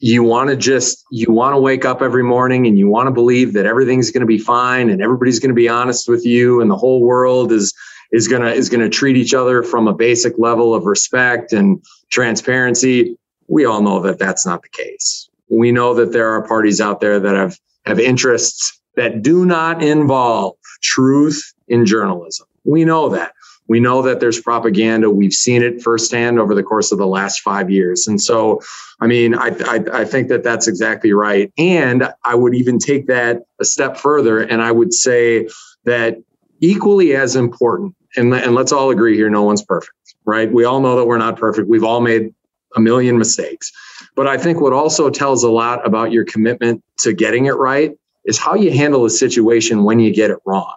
you want to just you want to wake up every morning and you want to believe that everything's going to be fine and everybody's going to be honest with you and the whole world is is going to is going to treat each other from a basic level of respect and transparency. We all know that that's not the case we know that there are parties out there that have, have interests that do not involve truth in journalism. We know that. We know that there's propaganda. We've seen it firsthand over the course of the last five years. And so, I mean, I, I, I, think that that's exactly right. And I would even take that a step further. And I would say that equally as important, and, and let's all agree here, no one's perfect, right? We all know that we're not perfect. We've all made a million mistakes. But I think what also tells a lot about your commitment to getting it right is how you handle a situation when you get it wrong.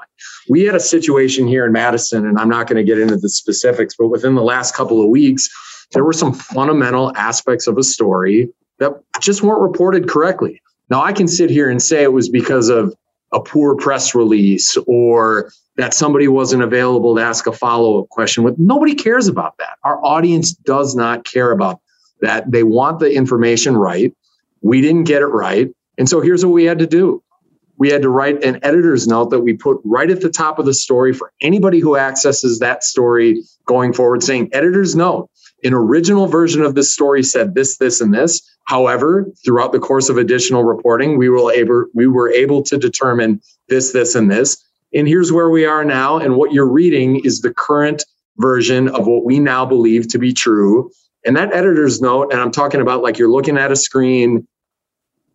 We had a situation here in Madison, and I'm not going to get into the specifics, but within the last couple of weeks, there were some fundamental aspects of a story that just weren't reported correctly. Now, I can sit here and say it was because of a poor press release or that somebody wasn't available to ask a follow up question. But nobody cares about that. Our audience does not care about that they want the information right. We didn't get it right. And so here's what we had to do we had to write an editor's note that we put right at the top of the story for anybody who accesses that story going forward, saying, Editor's note, an original version of this story said this, this, and this. However, throughout the course of additional reporting, we were able, we were able to determine this, this, and this. And here's where we are now. And what you're reading is the current version of what we now believe to be true. And that editor's note, and I'm talking about like you're looking at a screen,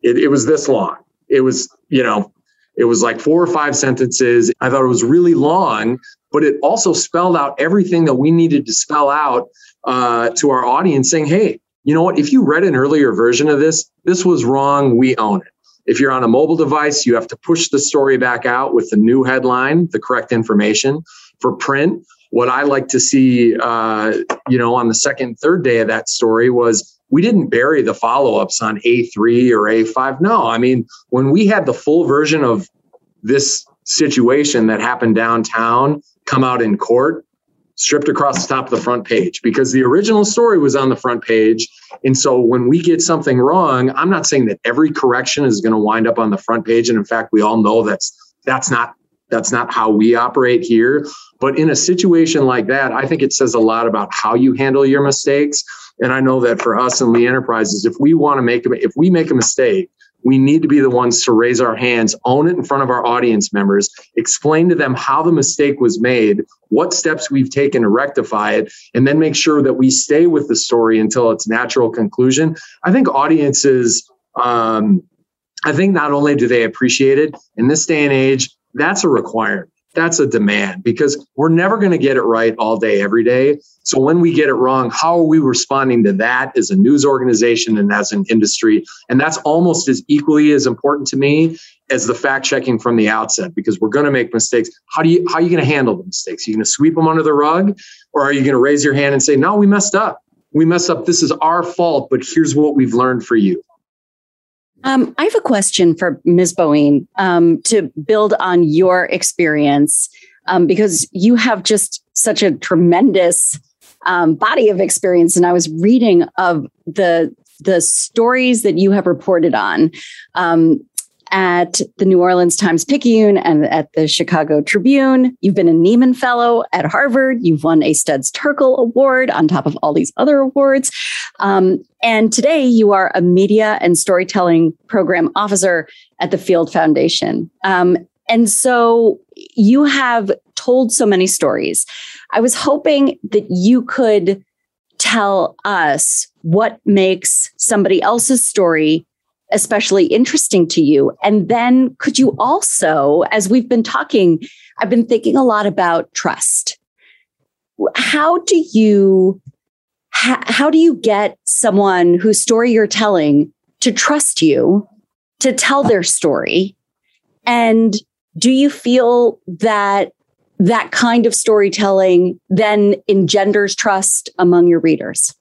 it, it was this long. It was, you know, it was like four or five sentences. I thought it was really long, but it also spelled out everything that we needed to spell out uh, to our audience saying, hey, you know what? If you read an earlier version of this, this was wrong. We own it. If you're on a mobile device, you have to push the story back out with the new headline, the correct information. For print, what I like to see, uh, you know, on the second, third day of that story was we didn't bury the follow-ups on A3 or A5. No, I mean, when we had the full version of this situation that happened downtown come out in court, stripped across the top of the front page because the original story was on the front page. And so when we get something wrong, I'm not saying that every correction is going to wind up on the front page. And in fact, we all know that's that's not that's not how we operate here. But in a situation like that, I think it says a lot about how you handle your mistakes. And I know that for us in Lee Enterprises, if we want to make if we make a mistake, we need to be the ones to raise our hands, own it in front of our audience members, explain to them how the mistake was made, what steps we've taken to rectify it, and then make sure that we stay with the story until its natural conclusion. I think audiences, um, I think not only do they appreciate it in this day and age, that's a requirement. That's a demand because we're never going to get it right all day every day. So when we get it wrong how are we responding to that as a news organization and as an industry? And that's almost as equally as important to me as the fact checking from the outset because we're going to make mistakes. How do you how are you going to handle the mistakes? Are you going to sweep them under the rug or are you going to raise your hand and say no we messed up. We messed up. This is our fault but here's what we've learned for you um, I have a question for Ms. Bowean um, to build on your experience um, because you have just such a tremendous um, body of experience. And I was reading of the the stories that you have reported on. At the New Orleans Times Picayune and at the Chicago Tribune. You've been a Nieman Fellow at Harvard. You've won a Studs Terkel Award on top of all these other awards. Um, and today you are a media and storytelling program officer at the Field Foundation. Um, and so you have told so many stories. I was hoping that you could tell us what makes somebody else's story especially interesting to you? And then could you also, as we've been talking, I've been thinking a lot about trust. How do you how, how do you get someone whose story you're telling to trust you to tell their story? And do you feel that that kind of storytelling then engenders trust among your readers?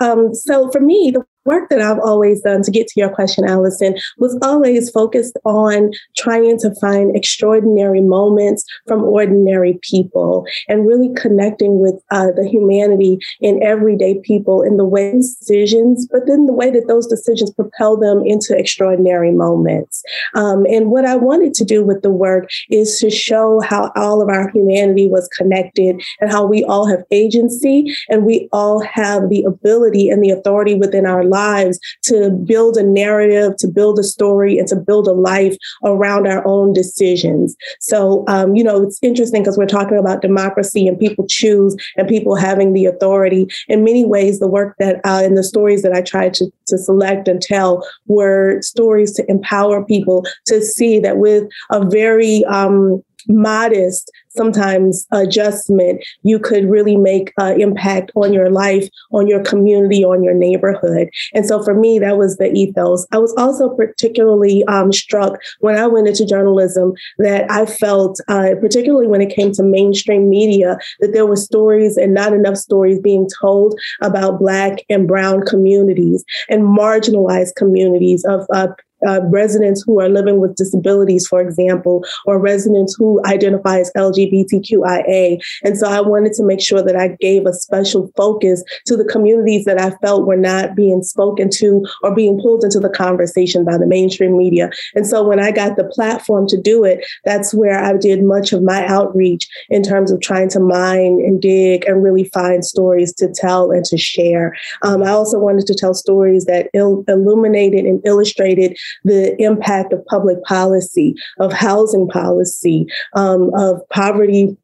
Um, so for me, the work that I've always done to get to your question, Allison, was always focused on trying to find extraordinary moments from ordinary people and really connecting with uh, the humanity in everyday people in the way decisions, but then the way that those decisions propel them into extraordinary moments. Um, and what I wanted to do with the work is to show how all of our humanity was connected and how we all have agency and we all have the ability and the authority within our lives lives to build a narrative, to build a story, and to build a life around our own decisions. So, um, you know, it's interesting because we're talking about democracy and people choose and people having the authority. In many ways, the work that uh, and the stories that I tried to, to select and tell were stories to empower people to see that with a very um, modest sometimes adjustment, you could really make an impact on your life, on your community, on your neighborhood. And so for me, that was the ethos. I was also particularly um, struck when I went into journalism that I felt, uh, particularly when it came to mainstream media, that there were stories and not enough stories being told about Black and Brown communities and marginalized communities of uh, uh, residents who are living with disabilities, for example, or residents who identify as LGBTQIA. And so I wanted to make sure that I gave a special focus to the communities that I felt were not being spoken to or being pulled into the conversation by the mainstream media. And so when I got the platform to do it, that's where I did much of my outreach in terms of trying to mine and dig and really find stories to tell and to share. Um, I also wanted to tell stories that il- illuminated and illustrated the impact of public policy, of housing policy, um, of poverty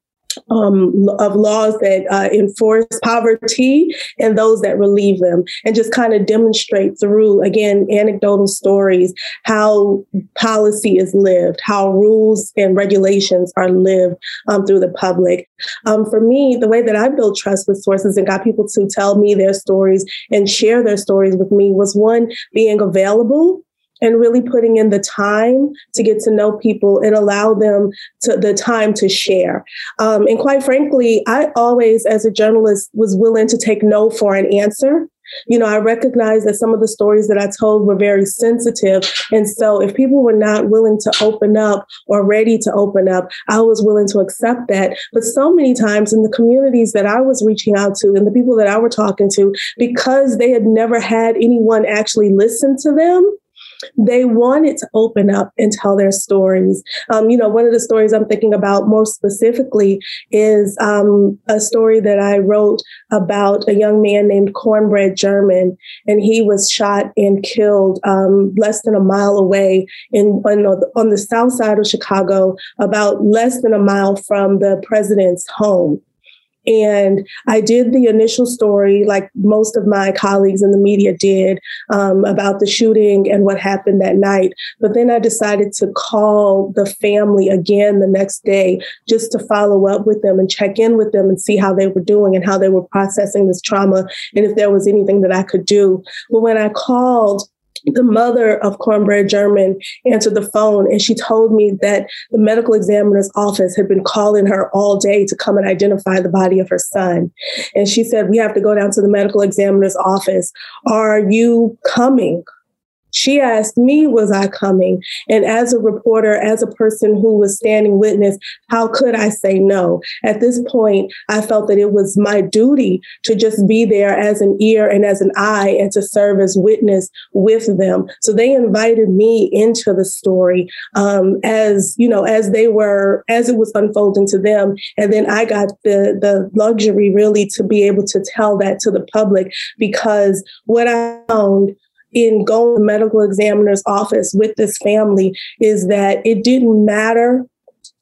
um, of laws that uh, enforce poverty and those that relieve them, and just kind of demonstrate through, again, anecdotal stories how policy is lived, how rules and regulations are lived um, through the public. Um, for me, the way that I built trust with sources and got people to tell me their stories and share their stories with me was one, being available and really putting in the time to get to know people and allow them to the time to share. Um, and quite frankly, I always, as a journalist, was willing to take no for an answer. You know, I recognize that some of the stories that I told were very sensitive. And so if people were not willing to open up or ready to open up, I was willing to accept that. But so many times in the communities that I was reaching out to and the people that I were talking to, because they had never had anyone actually listen to them, they wanted to open up and tell their stories. Um, you know, one of the stories I'm thinking about most specifically is um, a story that I wrote about a young man named Cornbread German, and he was shot and killed um, less than a mile away in on, on the south side of Chicago, about less than a mile from the president's home. And I did the initial story, like most of my colleagues in the media did, um, about the shooting and what happened that night. But then I decided to call the family again the next day just to follow up with them and check in with them and see how they were doing and how they were processing this trauma and if there was anything that I could do. But when I called, the mother of Cornbread German answered the phone and she told me that the medical examiner's office had been calling her all day to come and identify the body of her son. And she said, We have to go down to the medical examiner's office. Are you coming? She asked me, was I coming? And as a reporter, as a person who was standing witness, how could I say no? At this point, I felt that it was my duty to just be there as an ear and as an eye and to serve as witness with them. So they invited me into the story um, as, you know, as they were, as it was unfolding to them. And then I got the, the luxury really to be able to tell that to the public because what I found in going to medical examiner's office with this family is that it didn't matter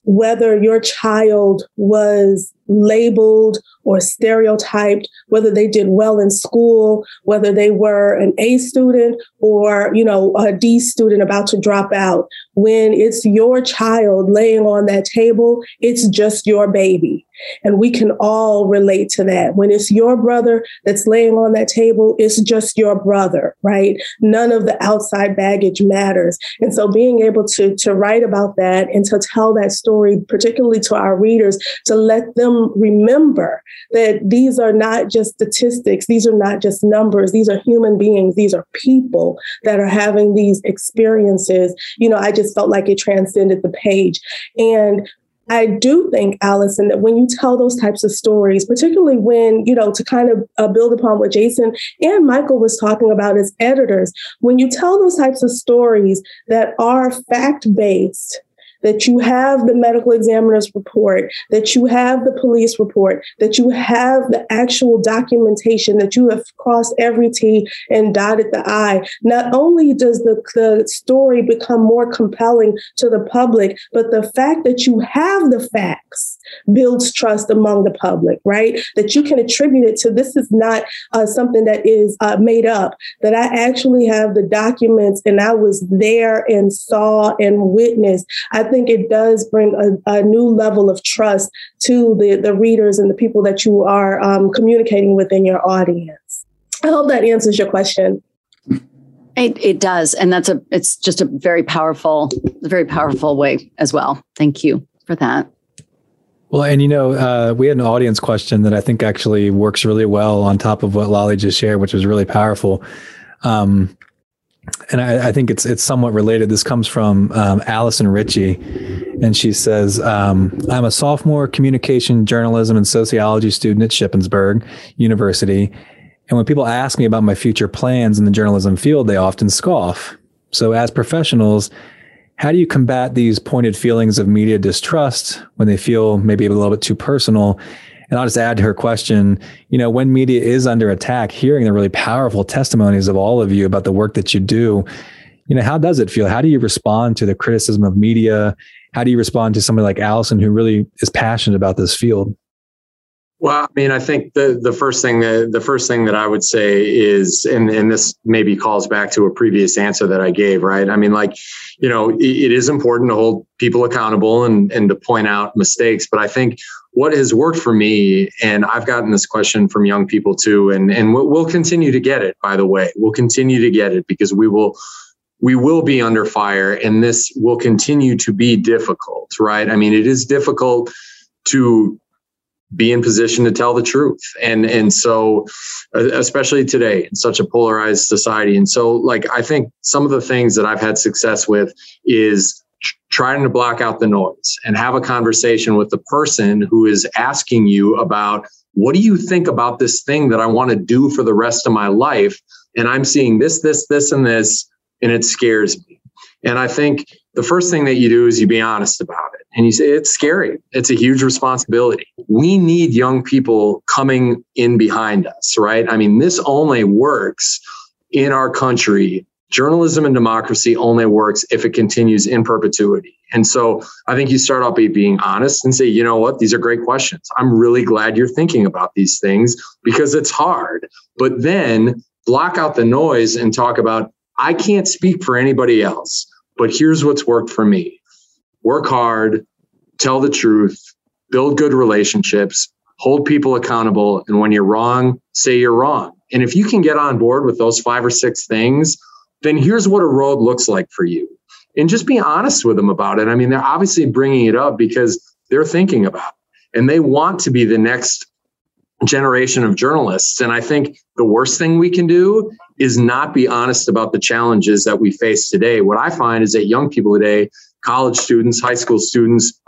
whether your child was labeled or stereotyped, whether they did well in school, whether they were an A student or, you know, a D student about to drop out. When it's your child laying on that table, it's just your baby. And we can all relate to that. When it's your brother that's laying on that table, it's just your brother, right? None of the outside baggage matters. And so being able to, to write about that and to tell that story, particularly to our readers, to let them remember that these are not just statistics, these are not just numbers, these are human beings, these are people that are having these experiences. You know, I just felt like it transcended the page. And I do think, Allison, that when you tell those types of stories, particularly when, you know, to kind of uh, build upon what Jason and Michael was talking about as editors, when you tell those types of stories that are fact based, that you have the medical examiner's report, that you have the police report, that you have the actual documentation, that you have crossed every T and dotted the I. Not only does the, the story become more compelling to the public, but the fact that you have the facts builds trust among the public, right? That you can attribute it to this is not uh, something that is uh, made up, that I actually have the documents and I was there and saw and witnessed. I think it does bring a, a new level of trust to the, the readers and the people that you are um, communicating with in your audience. I hope that answers your question. It, it does, and that's a it's just a very powerful, very powerful way as well. Thank you for that. Well, and you know, uh, we had an audience question that I think actually works really well on top of what Lolly just shared, which was really powerful. Um, and I, I, think it's it's somewhat related. This comes from um, Allison Ritchie, and she says, um, "I'm a sophomore communication journalism and sociology student at Shippensburg University, and when people ask me about my future plans in the journalism field, they often scoff. So, as professionals." How do you combat these pointed feelings of media distrust when they feel maybe a little bit too personal? And I'll just add to her question, you know, when media is under attack, hearing the really powerful testimonies of all of you about the work that you do, you know, how does it feel? How do you respond to the criticism of media? How do you respond to somebody like Allison who really is passionate about this field? Well, I mean, I think the the first thing that the first thing that I would say is, and and this maybe calls back to a previous answer that I gave, right? I mean, like, you know, it, it is important to hold people accountable and and to point out mistakes, but I think what has worked for me, and I've gotten this question from young people too, and and we'll, continue to get it. By the way, we'll continue to get it because we will we will be under fire and this will continue to be difficult, right? I mean, it is difficult to be in position to tell the truth and and so uh, especially today in such a polarized society and so like i think some of the things that i've had success with is trying to block out the noise and have a conversation with the person who is asking you about what do you think about this thing that I want to do for the rest of my life? And I'm seeing this, this, this, and this, and it scares me. And I think the first thing that you do is you be honest about it. And you say, it's scary. It's a huge responsibility. We need young people coming in behind us, right? I mean, this only works in our country journalism and democracy only works if it continues in perpetuity. And so I think you start off by being honest and say, you know what, these are great questions. I'm really glad you're thinking about these things because it's hard. But then block out the noise and talk about, I can't speak for anybody else, but here's what's worked for me work hard, tell the truth, build good relationships, hold people accountable. And when you're wrong, say you're wrong. And if you can get on board with those five or six things, then here's what a road looks like for you. And just be honest with them about it. I mean, they're obviously bringing it up because they're thinking about it and they want to be the next generation of journalists. And I think the worst thing we can do is not be honest about the challenges that we face today. What I find is that young people today, college students, high school students,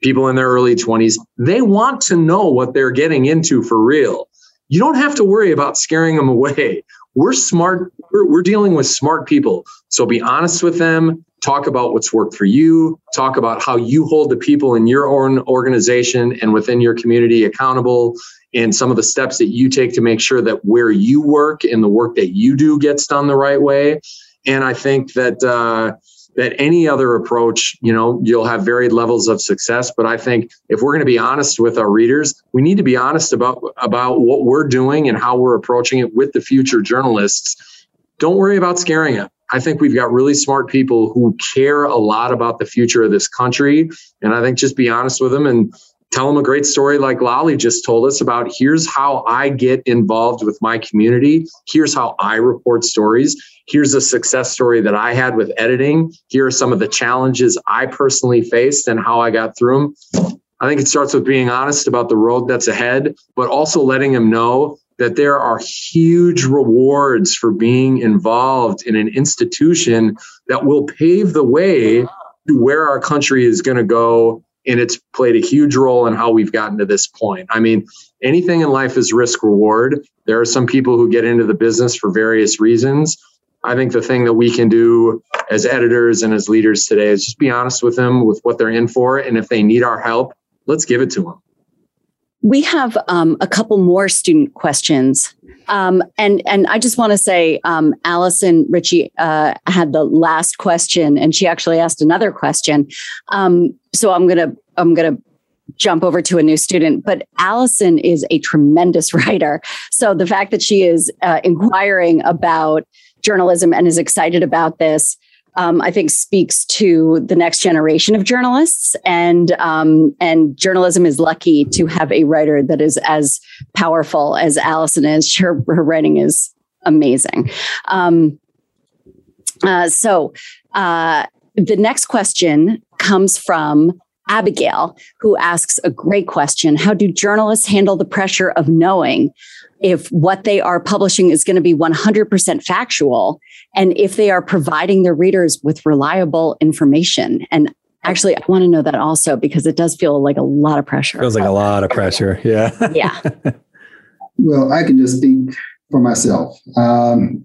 people in their early 20s, they want to know what they're getting into for real. You don't have to worry about scaring them away we're smart we're, we're dealing with smart people. So be honest with them talk about what's worked for you talk about how you hold the people in your own organization and within your community accountable and some of the steps that you take to make sure that where you work and the work that you do gets done the right way. And i think that uh, that any other approach, you know, you'll have varied levels of success. But I think if we're going to be honest with our readers, we need to be honest about about what we're doing and how we're approaching it with the future journalists. Don't worry about scaring them. I think we've got really smart people who care a lot about the future of this country. And I think just be honest with them and tell them a great story like Lolly just told us about here's how I get involved with my community. Here's how I report stories. Here's a success story that I had with editing. Here are some of the challenges I personally faced and how I got through them. I think it starts with being honest about the road that's ahead, but also letting them know that there are huge rewards for being involved in an institution that will pave the way to where our country is going to go and it's played a huge role in how we've gotten to this point. I mean, anything in life is risk reward. There are some people who get into the business for various reasons. I think the thing that we can do as editors and as leaders today is just be honest with them with what they're in for. And if they need our help, let's give it to them. We have um, a couple more student questions. Um, and and I just want to say, um, Allison Ritchie uh, had the last question, and she actually asked another question. Um, so I'm gonna I'm gonna jump over to a new student. But Allison is a tremendous writer. So the fact that she is uh, inquiring about journalism and is excited about this um, I think speaks to the next generation of journalists, and um, and journalism is lucky to have a writer that is as powerful as Allison is. Her her writing is amazing. Um, uh, so uh, the next question comes from Abigail, who asks a great question: How do journalists handle the pressure of knowing if what they are publishing is going to be 100% factual and if they are providing their readers with reliable information. And actually, I want to know that also because it does feel like a lot of pressure. Feels like a lot of pressure. Yeah. yeah. Well, I can just speak for myself. Um,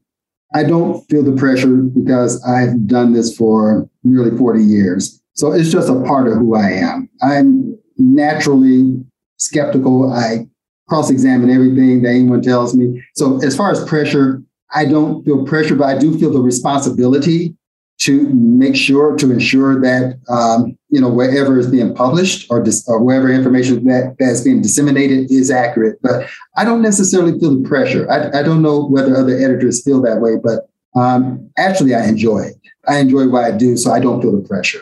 I don't feel the pressure because I've done this for nearly 40 years. So it's just a part of who I am. I'm naturally skeptical. I cross examine everything that anyone tells me. So, as far as pressure, I don't feel pressure, but I do feel the responsibility to make sure to ensure that um, you know wherever is being published or, dis- or wherever information that that's being disseminated is accurate. But I don't necessarily feel the pressure. I, I don't know whether other editors feel that way, but um, actually, I enjoy it. I enjoy what I do, so I don't feel the pressure.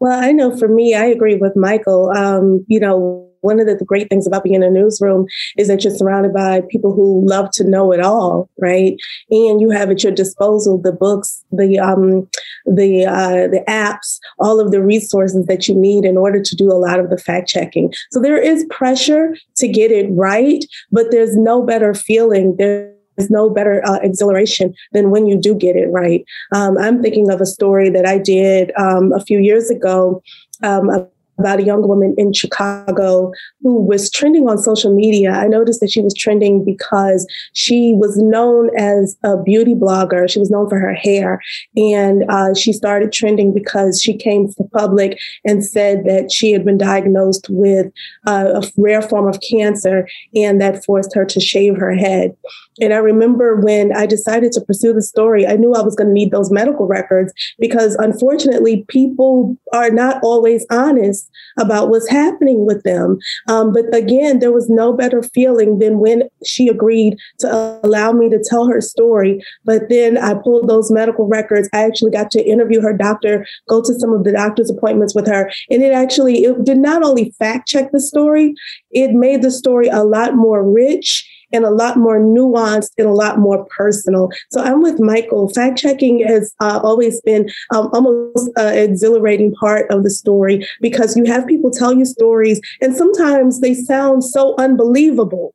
Well, I know for me, I agree with Michael. Um, you know, one of the, great things about being in a newsroom is that you're surrounded by people who love to know it all, right? And you have at your disposal the books, the um, the uh, the apps, all of the resources that you need in order to do a lot of the fact checking. So there is pressure to get it right, but there's no better feeling. There there's no better uh, exhilaration than when you do get it right. Um, I'm thinking of a story that I did um, a few years ago um, about a young woman in Chicago who was trending on social media. I noticed that she was trending because she was known as a beauty blogger. She was known for her hair. And uh, she started trending because she came to public and said that she had been diagnosed with uh, a rare form of cancer and that forced her to shave her head. And I remember when I decided to pursue the story, I knew I was going to need those medical records because unfortunately, people are not always honest about what's happening with them. Um, but again, there was no better feeling than when she agreed to allow me to tell her story. But then I pulled those medical records. I actually got to interview her doctor, go to some of the doctor's appointments with her. And it actually it did not only fact check the story, it made the story a lot more rich and a lot more nuanced and a lot more personal. So I'm with Michael. Fact checking has uh, always been um, almost an exhilarating part of the story because you have people tell you stories, and sometimes they sound so unbelievable.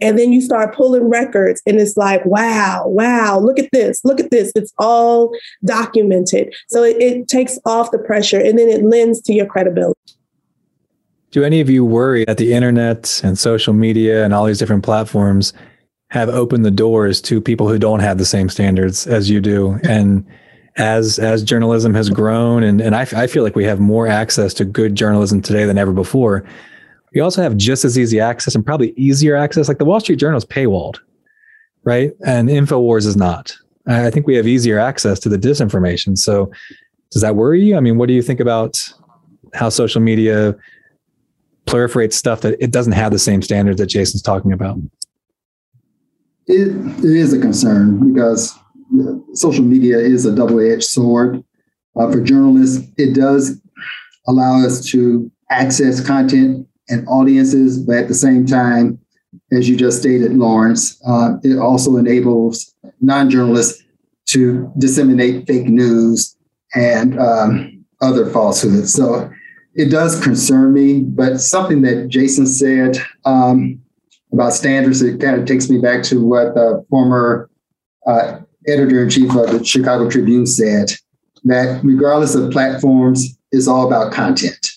And then you start pulling records, and it's like, wow, wow, look at this, look at this. It's all documented. So it, it takes off the pressure and then it lends to your credibility. Do any of you worry that the internet and social media and all these different platforms have opened the doors to people who don't have the same standards as you do? And as as journalism has grown, and and I, I feel like we have more access to good journalism today than ever before. We also have just as easy access and probably easier access. Like the Wall Street Journal is paywalled, right? And Infowars is not. I think we have easier access to the disinformation. So, does that worry you? I mean, what do you think about how social media proliferates stuff that it doesn't have the same standards that Jason's talking about? It, it is a concern because social media is a double-edged sword. Uh, for journalists, it does allow us to access content and audiences, but at the same time, as you just stated, Lawrence, uh, it also enables non-journalists to disseminate fake news and um, other falsehoods. So it does concern me, but something that Jason said um, about standards, it kind of takes me back to what the former uh, editor in chief of the Chicago Tribune said that regardless of platforms, it's all about content.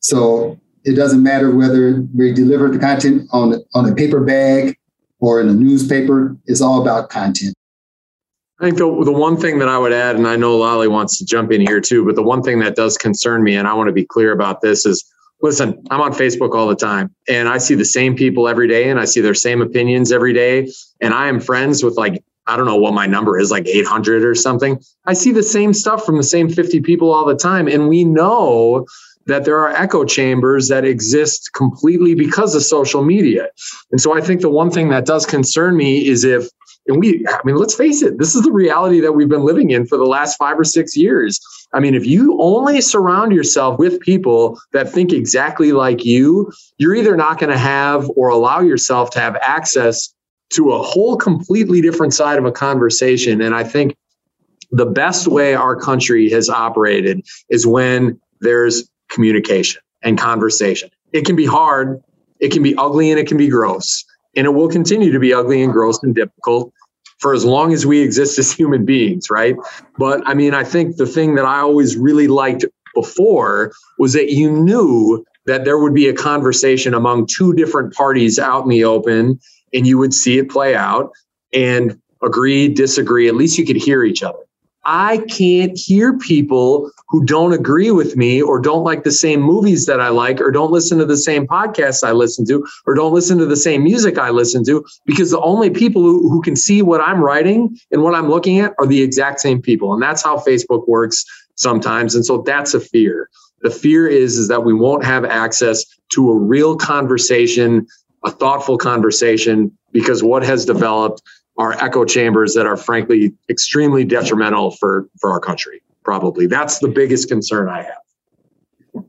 So it doesn't matter whether we deliver the content on, on a paper bag or in a newspaper, it's all about content. I think the, the one thing that I would add, and I know Lolly wants to jump in here too, but the one thing that does concern me, and I want to be clear about this, is listen, I'm on Facebook all the time and I see the same people every day and I see their same opinions every day. And I am friends with like, I don't know what my number is, like 800 or something. I see the same stuff from the same 50 people all the time. And we know that there are echo chambers that exist completely because of social media. And so I think the one thing that does concern me is if and we, I mean, let's face it, this is the reality that we've been living in for the last five or six years. I mean, if you only surround yourself with people that think exactly like you, you're either not going to have or allow yourself to have access to a whole completely different side of a conversation. And I think the best way our country has operated is when there's communication and conversation. It can be hard, it can be ugly, and it can be gross and it will continue to be ugly and gross and difficult for as long as we exist as human beings, right? But I mean, I think the thing that I always really liked before was that you knew that there would be a conversation among two different parties out in the open and you would see it play out and agree, disagree. At least you could hear each other. I can't hear people who don't agree with me or don't like the same movies that I like or don't listen to the same podcasts I listen to or don't listen to the same music I listen to because the only people who, who can see what I'm writing and what I'm looking at are the exact same people. And that's how Facebook works sometimes. And so that's a fear. The fear is, is that we won't have access to a real conversation, a thoughtful conversation, because what has developed are echo chambers that are frankly extremely detrimental for for our country probably that's the biggest concern i have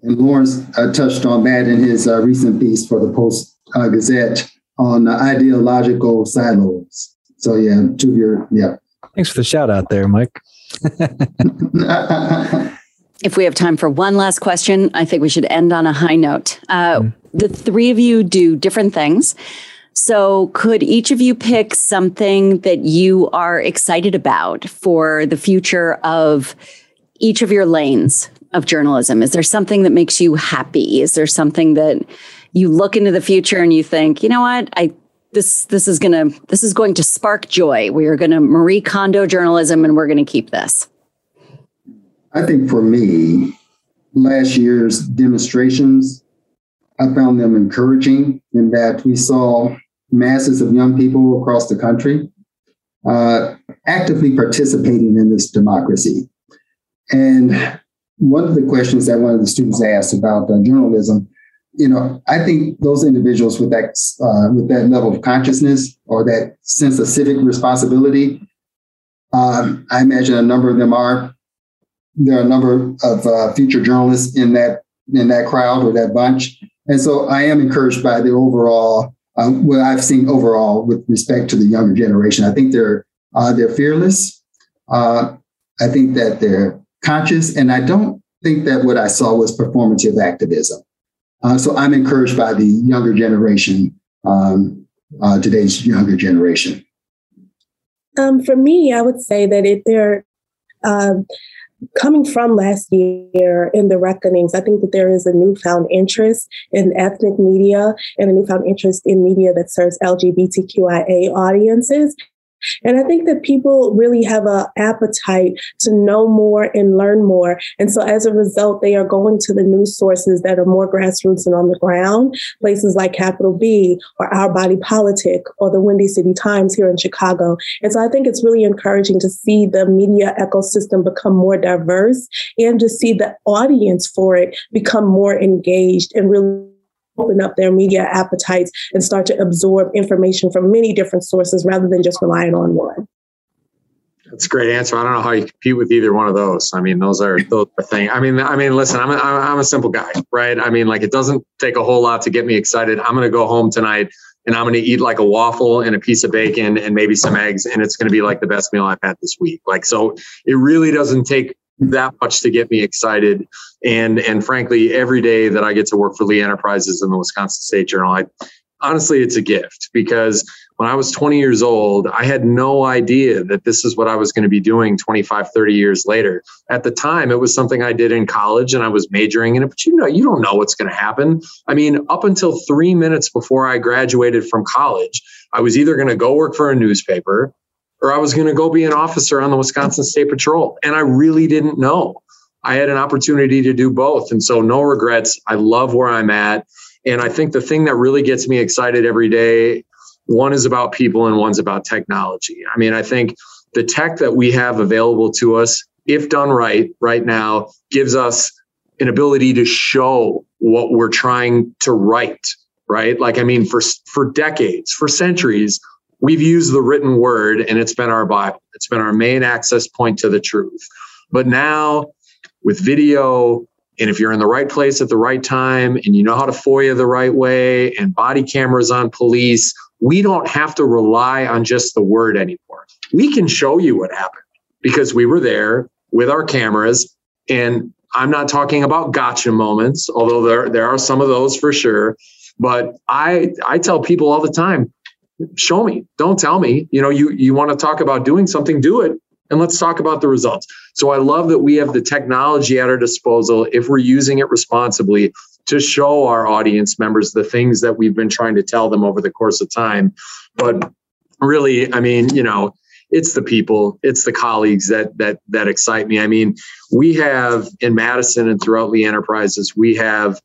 And Lawrence uh, touched on that in his uh, recent piece for the Post uh, Gazette on ideological silos. So yeah, to your yeah. Thanks for the shout out there, Mike. if we have time for one last question, I think we should end on a high note. Uh, mm. The three of you do different things. So, could each of you pick something that you are excited about for the future of each of your lanes of journalism? Is there something that makes you happy? Is there something that you look into the future and you think, you know what, I this this is gonna this is going to spark joy. We are going to Marie Kondo journalism, and we're going to keep this. I think for me, last year's demonstrations, I found them encouraging in that we saw masses of young people across the country uh, actively participating in this democracy. And one of the questions that one of the students asked about uh, journalism, you know, I think those individuals with that uh, with that level of consciousness or that sense of civic responsibility, um, I imagine a number of them are. There are a number of uh, future journalists in that in that crowd or that bunch, and so I am encouraged by the overall um, what I've seen overall with respect to the younger generation. I think they're uh, they're fearless. Uh, I think that they're conscious, and I don't think that what I saw was performative activism. Uh, so I'm encouraged by the younger generation, um, uh, today's younger generation. Um, for me, I would say that if they're um, coming from last year in the reckonings, I think that there is a newfound interest in ethnic media and a newfound interest in media that serves LGBTQIA audiences. And I think that people really have an appetite to know more and learn more. And so as a result, they are going to the news sources that are more grassroots and on the ground, places like Capital B or Our Body Politic or the Windy City Times here in Chicago. And so I think it's really encouraging to see the media ecosystem become more diverse and to see the audience for it become more engaged and really open up their media appetites and start to absorb information from many different sources rather than just relying on one. That's a great answer. I don't know how you compete with either one of those. I mean, those are those are things. I mean, I mean, listen, I'm a, I'm a simple guy, right? I mean, like it doesn't take a whole lot to get me excited. I'm going to go home tonight and I'm going to eat like a waffle and a piece of bacon and maybe some eggs, and it's going to be like the best meal I've had this week. Like, so it really doesn't take that much to get me excited. And and frankly, every day that I get to work for Lee Enterprises in the Wisconsin State Journal, I honestly it's a gift because when I was 20 years old, I had no idea that this is what I was going to be doing 25, 30 years later. At the time, it was something I did in college and I was majoring in it, but you know, you don't know what's going to happen. I mean, up until three minutes before I graduated from college, I was either going to go work for a newspaper or I was going to go be an officer on the Wisconsin State Patrol. And I really didn't know. I had an opportunity to do both. And so, no regrets. I love where I'm at. And I think the thing that really gets me excited every day one is about people and one's about technology. I mean, I think the tech that we have available to us, if done right, right now, gives us an ability to show what we're trying to write right like i mean for for decades for centuries we've used the written word and it's been our Bible. It's been our main access point to the truth. But now with video, and if you're in the right place at the right time and you know how to FOIA the right way and body cameras on police, we don't have to rely on just the word anymore. We can show you what happened because we were there with our cameras. And I'm not talking about gotcha moments, although there, there are some of those for sure. But I, I tell people all the time, show me. Don't tell me. You know you you want to talk about doing something do it and let's talk about the results. So i love that we have the technology at our disposal if we're using it responsibly to show our audience members the things that we've been trying to tell them over the course of time. But really i mean you know it's the people it's the colleagues that that that excite me. I mean we have in madison and throughout the enterprises we have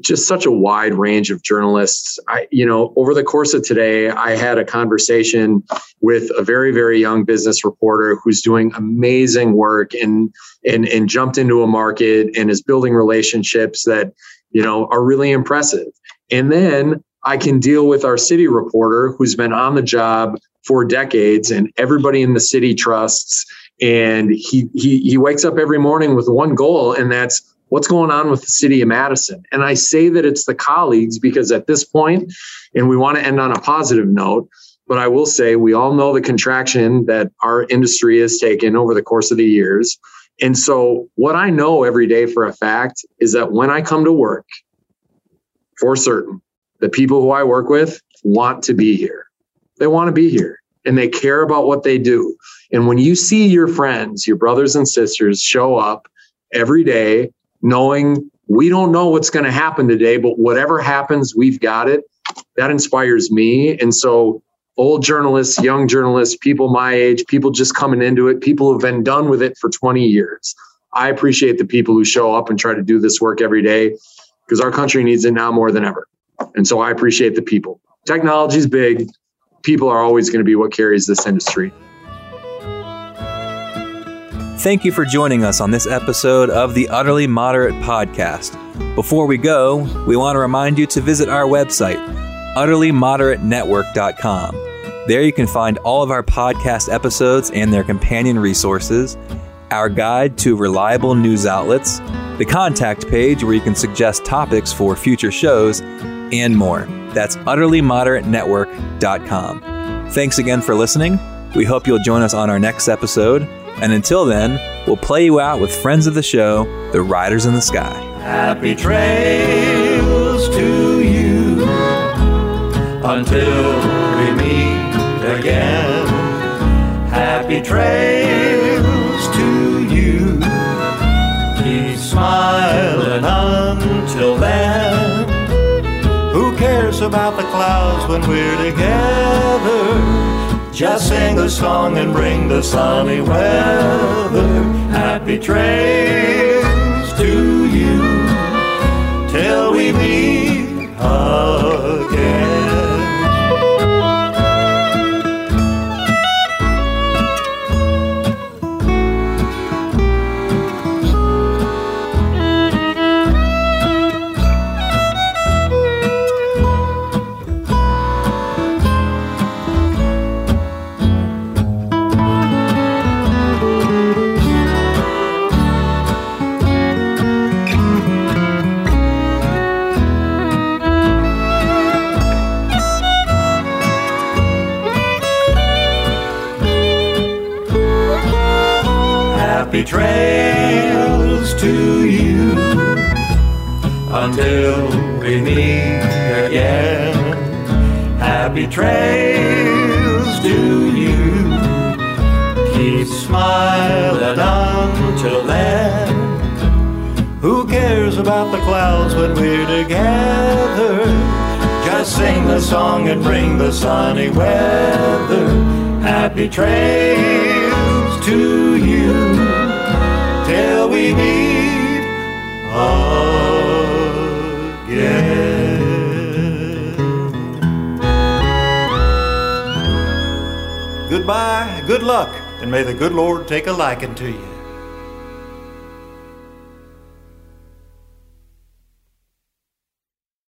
just such a wide range of journalists. I, you know, over the course of today, I had a conversation with a very, very young business reporter who's doing amazing work and and and jumped into a market and is building relationships that you know are really impressive. And then I can deal with our city reporter who's been on the job for decades and everybody in the city trusts. And he he he wakes up every morning with one goal, and that's what's going on with the city of Madison. And I say that it's the colleagues because at this point, and we want to end on a positive note, but I will say we all know the contraction that our industry has taken over the course of the years. And so, what I know every day for a fact is that when I come to work, for certain, the people who I work with want to be here. They want to be here and they care about what they do. And when you see your friends, your brothers and sisters show up every day knowing we don't know what's going to happen today, but whatever happens, we've got it. That inspires me. And so, old journalists, young journalists, people my age, people just coming into it, people who've been done with it for 20 years. I appreciate the people who show up and try to do this work every day because our country needs it now more than ever. And so I appreciate the people. Technology is big. People are always going to be what carries this industry. Thank you for joining us on this episode of the Utterly Moderate Podcast. Before we go, we want to remind you to visit our website, utterlymoderatenetwork.com. There you can find all of our podcast episodes and their companion resources, our guide to reliable news outlets, the contact page where you can suggest topics for future shows, and more. That's utterlymoderatenetwork.com. Thanks again for listening. We hope you'll join us on our next episode. And until then, we'll play you out with friends of the show, the Riders in the Sky. Happy trails to you until we meet again. Happy trails to you. Keep smiling until then. Who cares about the clouds when we're together? Just sing a song and bring the sunny weather. Happy trails to you till we meet until we meet again. Happy trails to you. Keep smiling until then. Who cares about the clouds when we're together? Just sing the song and bring the sunny weather. Happy trails to you till we meet again. Goodbye, good luck, and may the good Lord take a liking to you.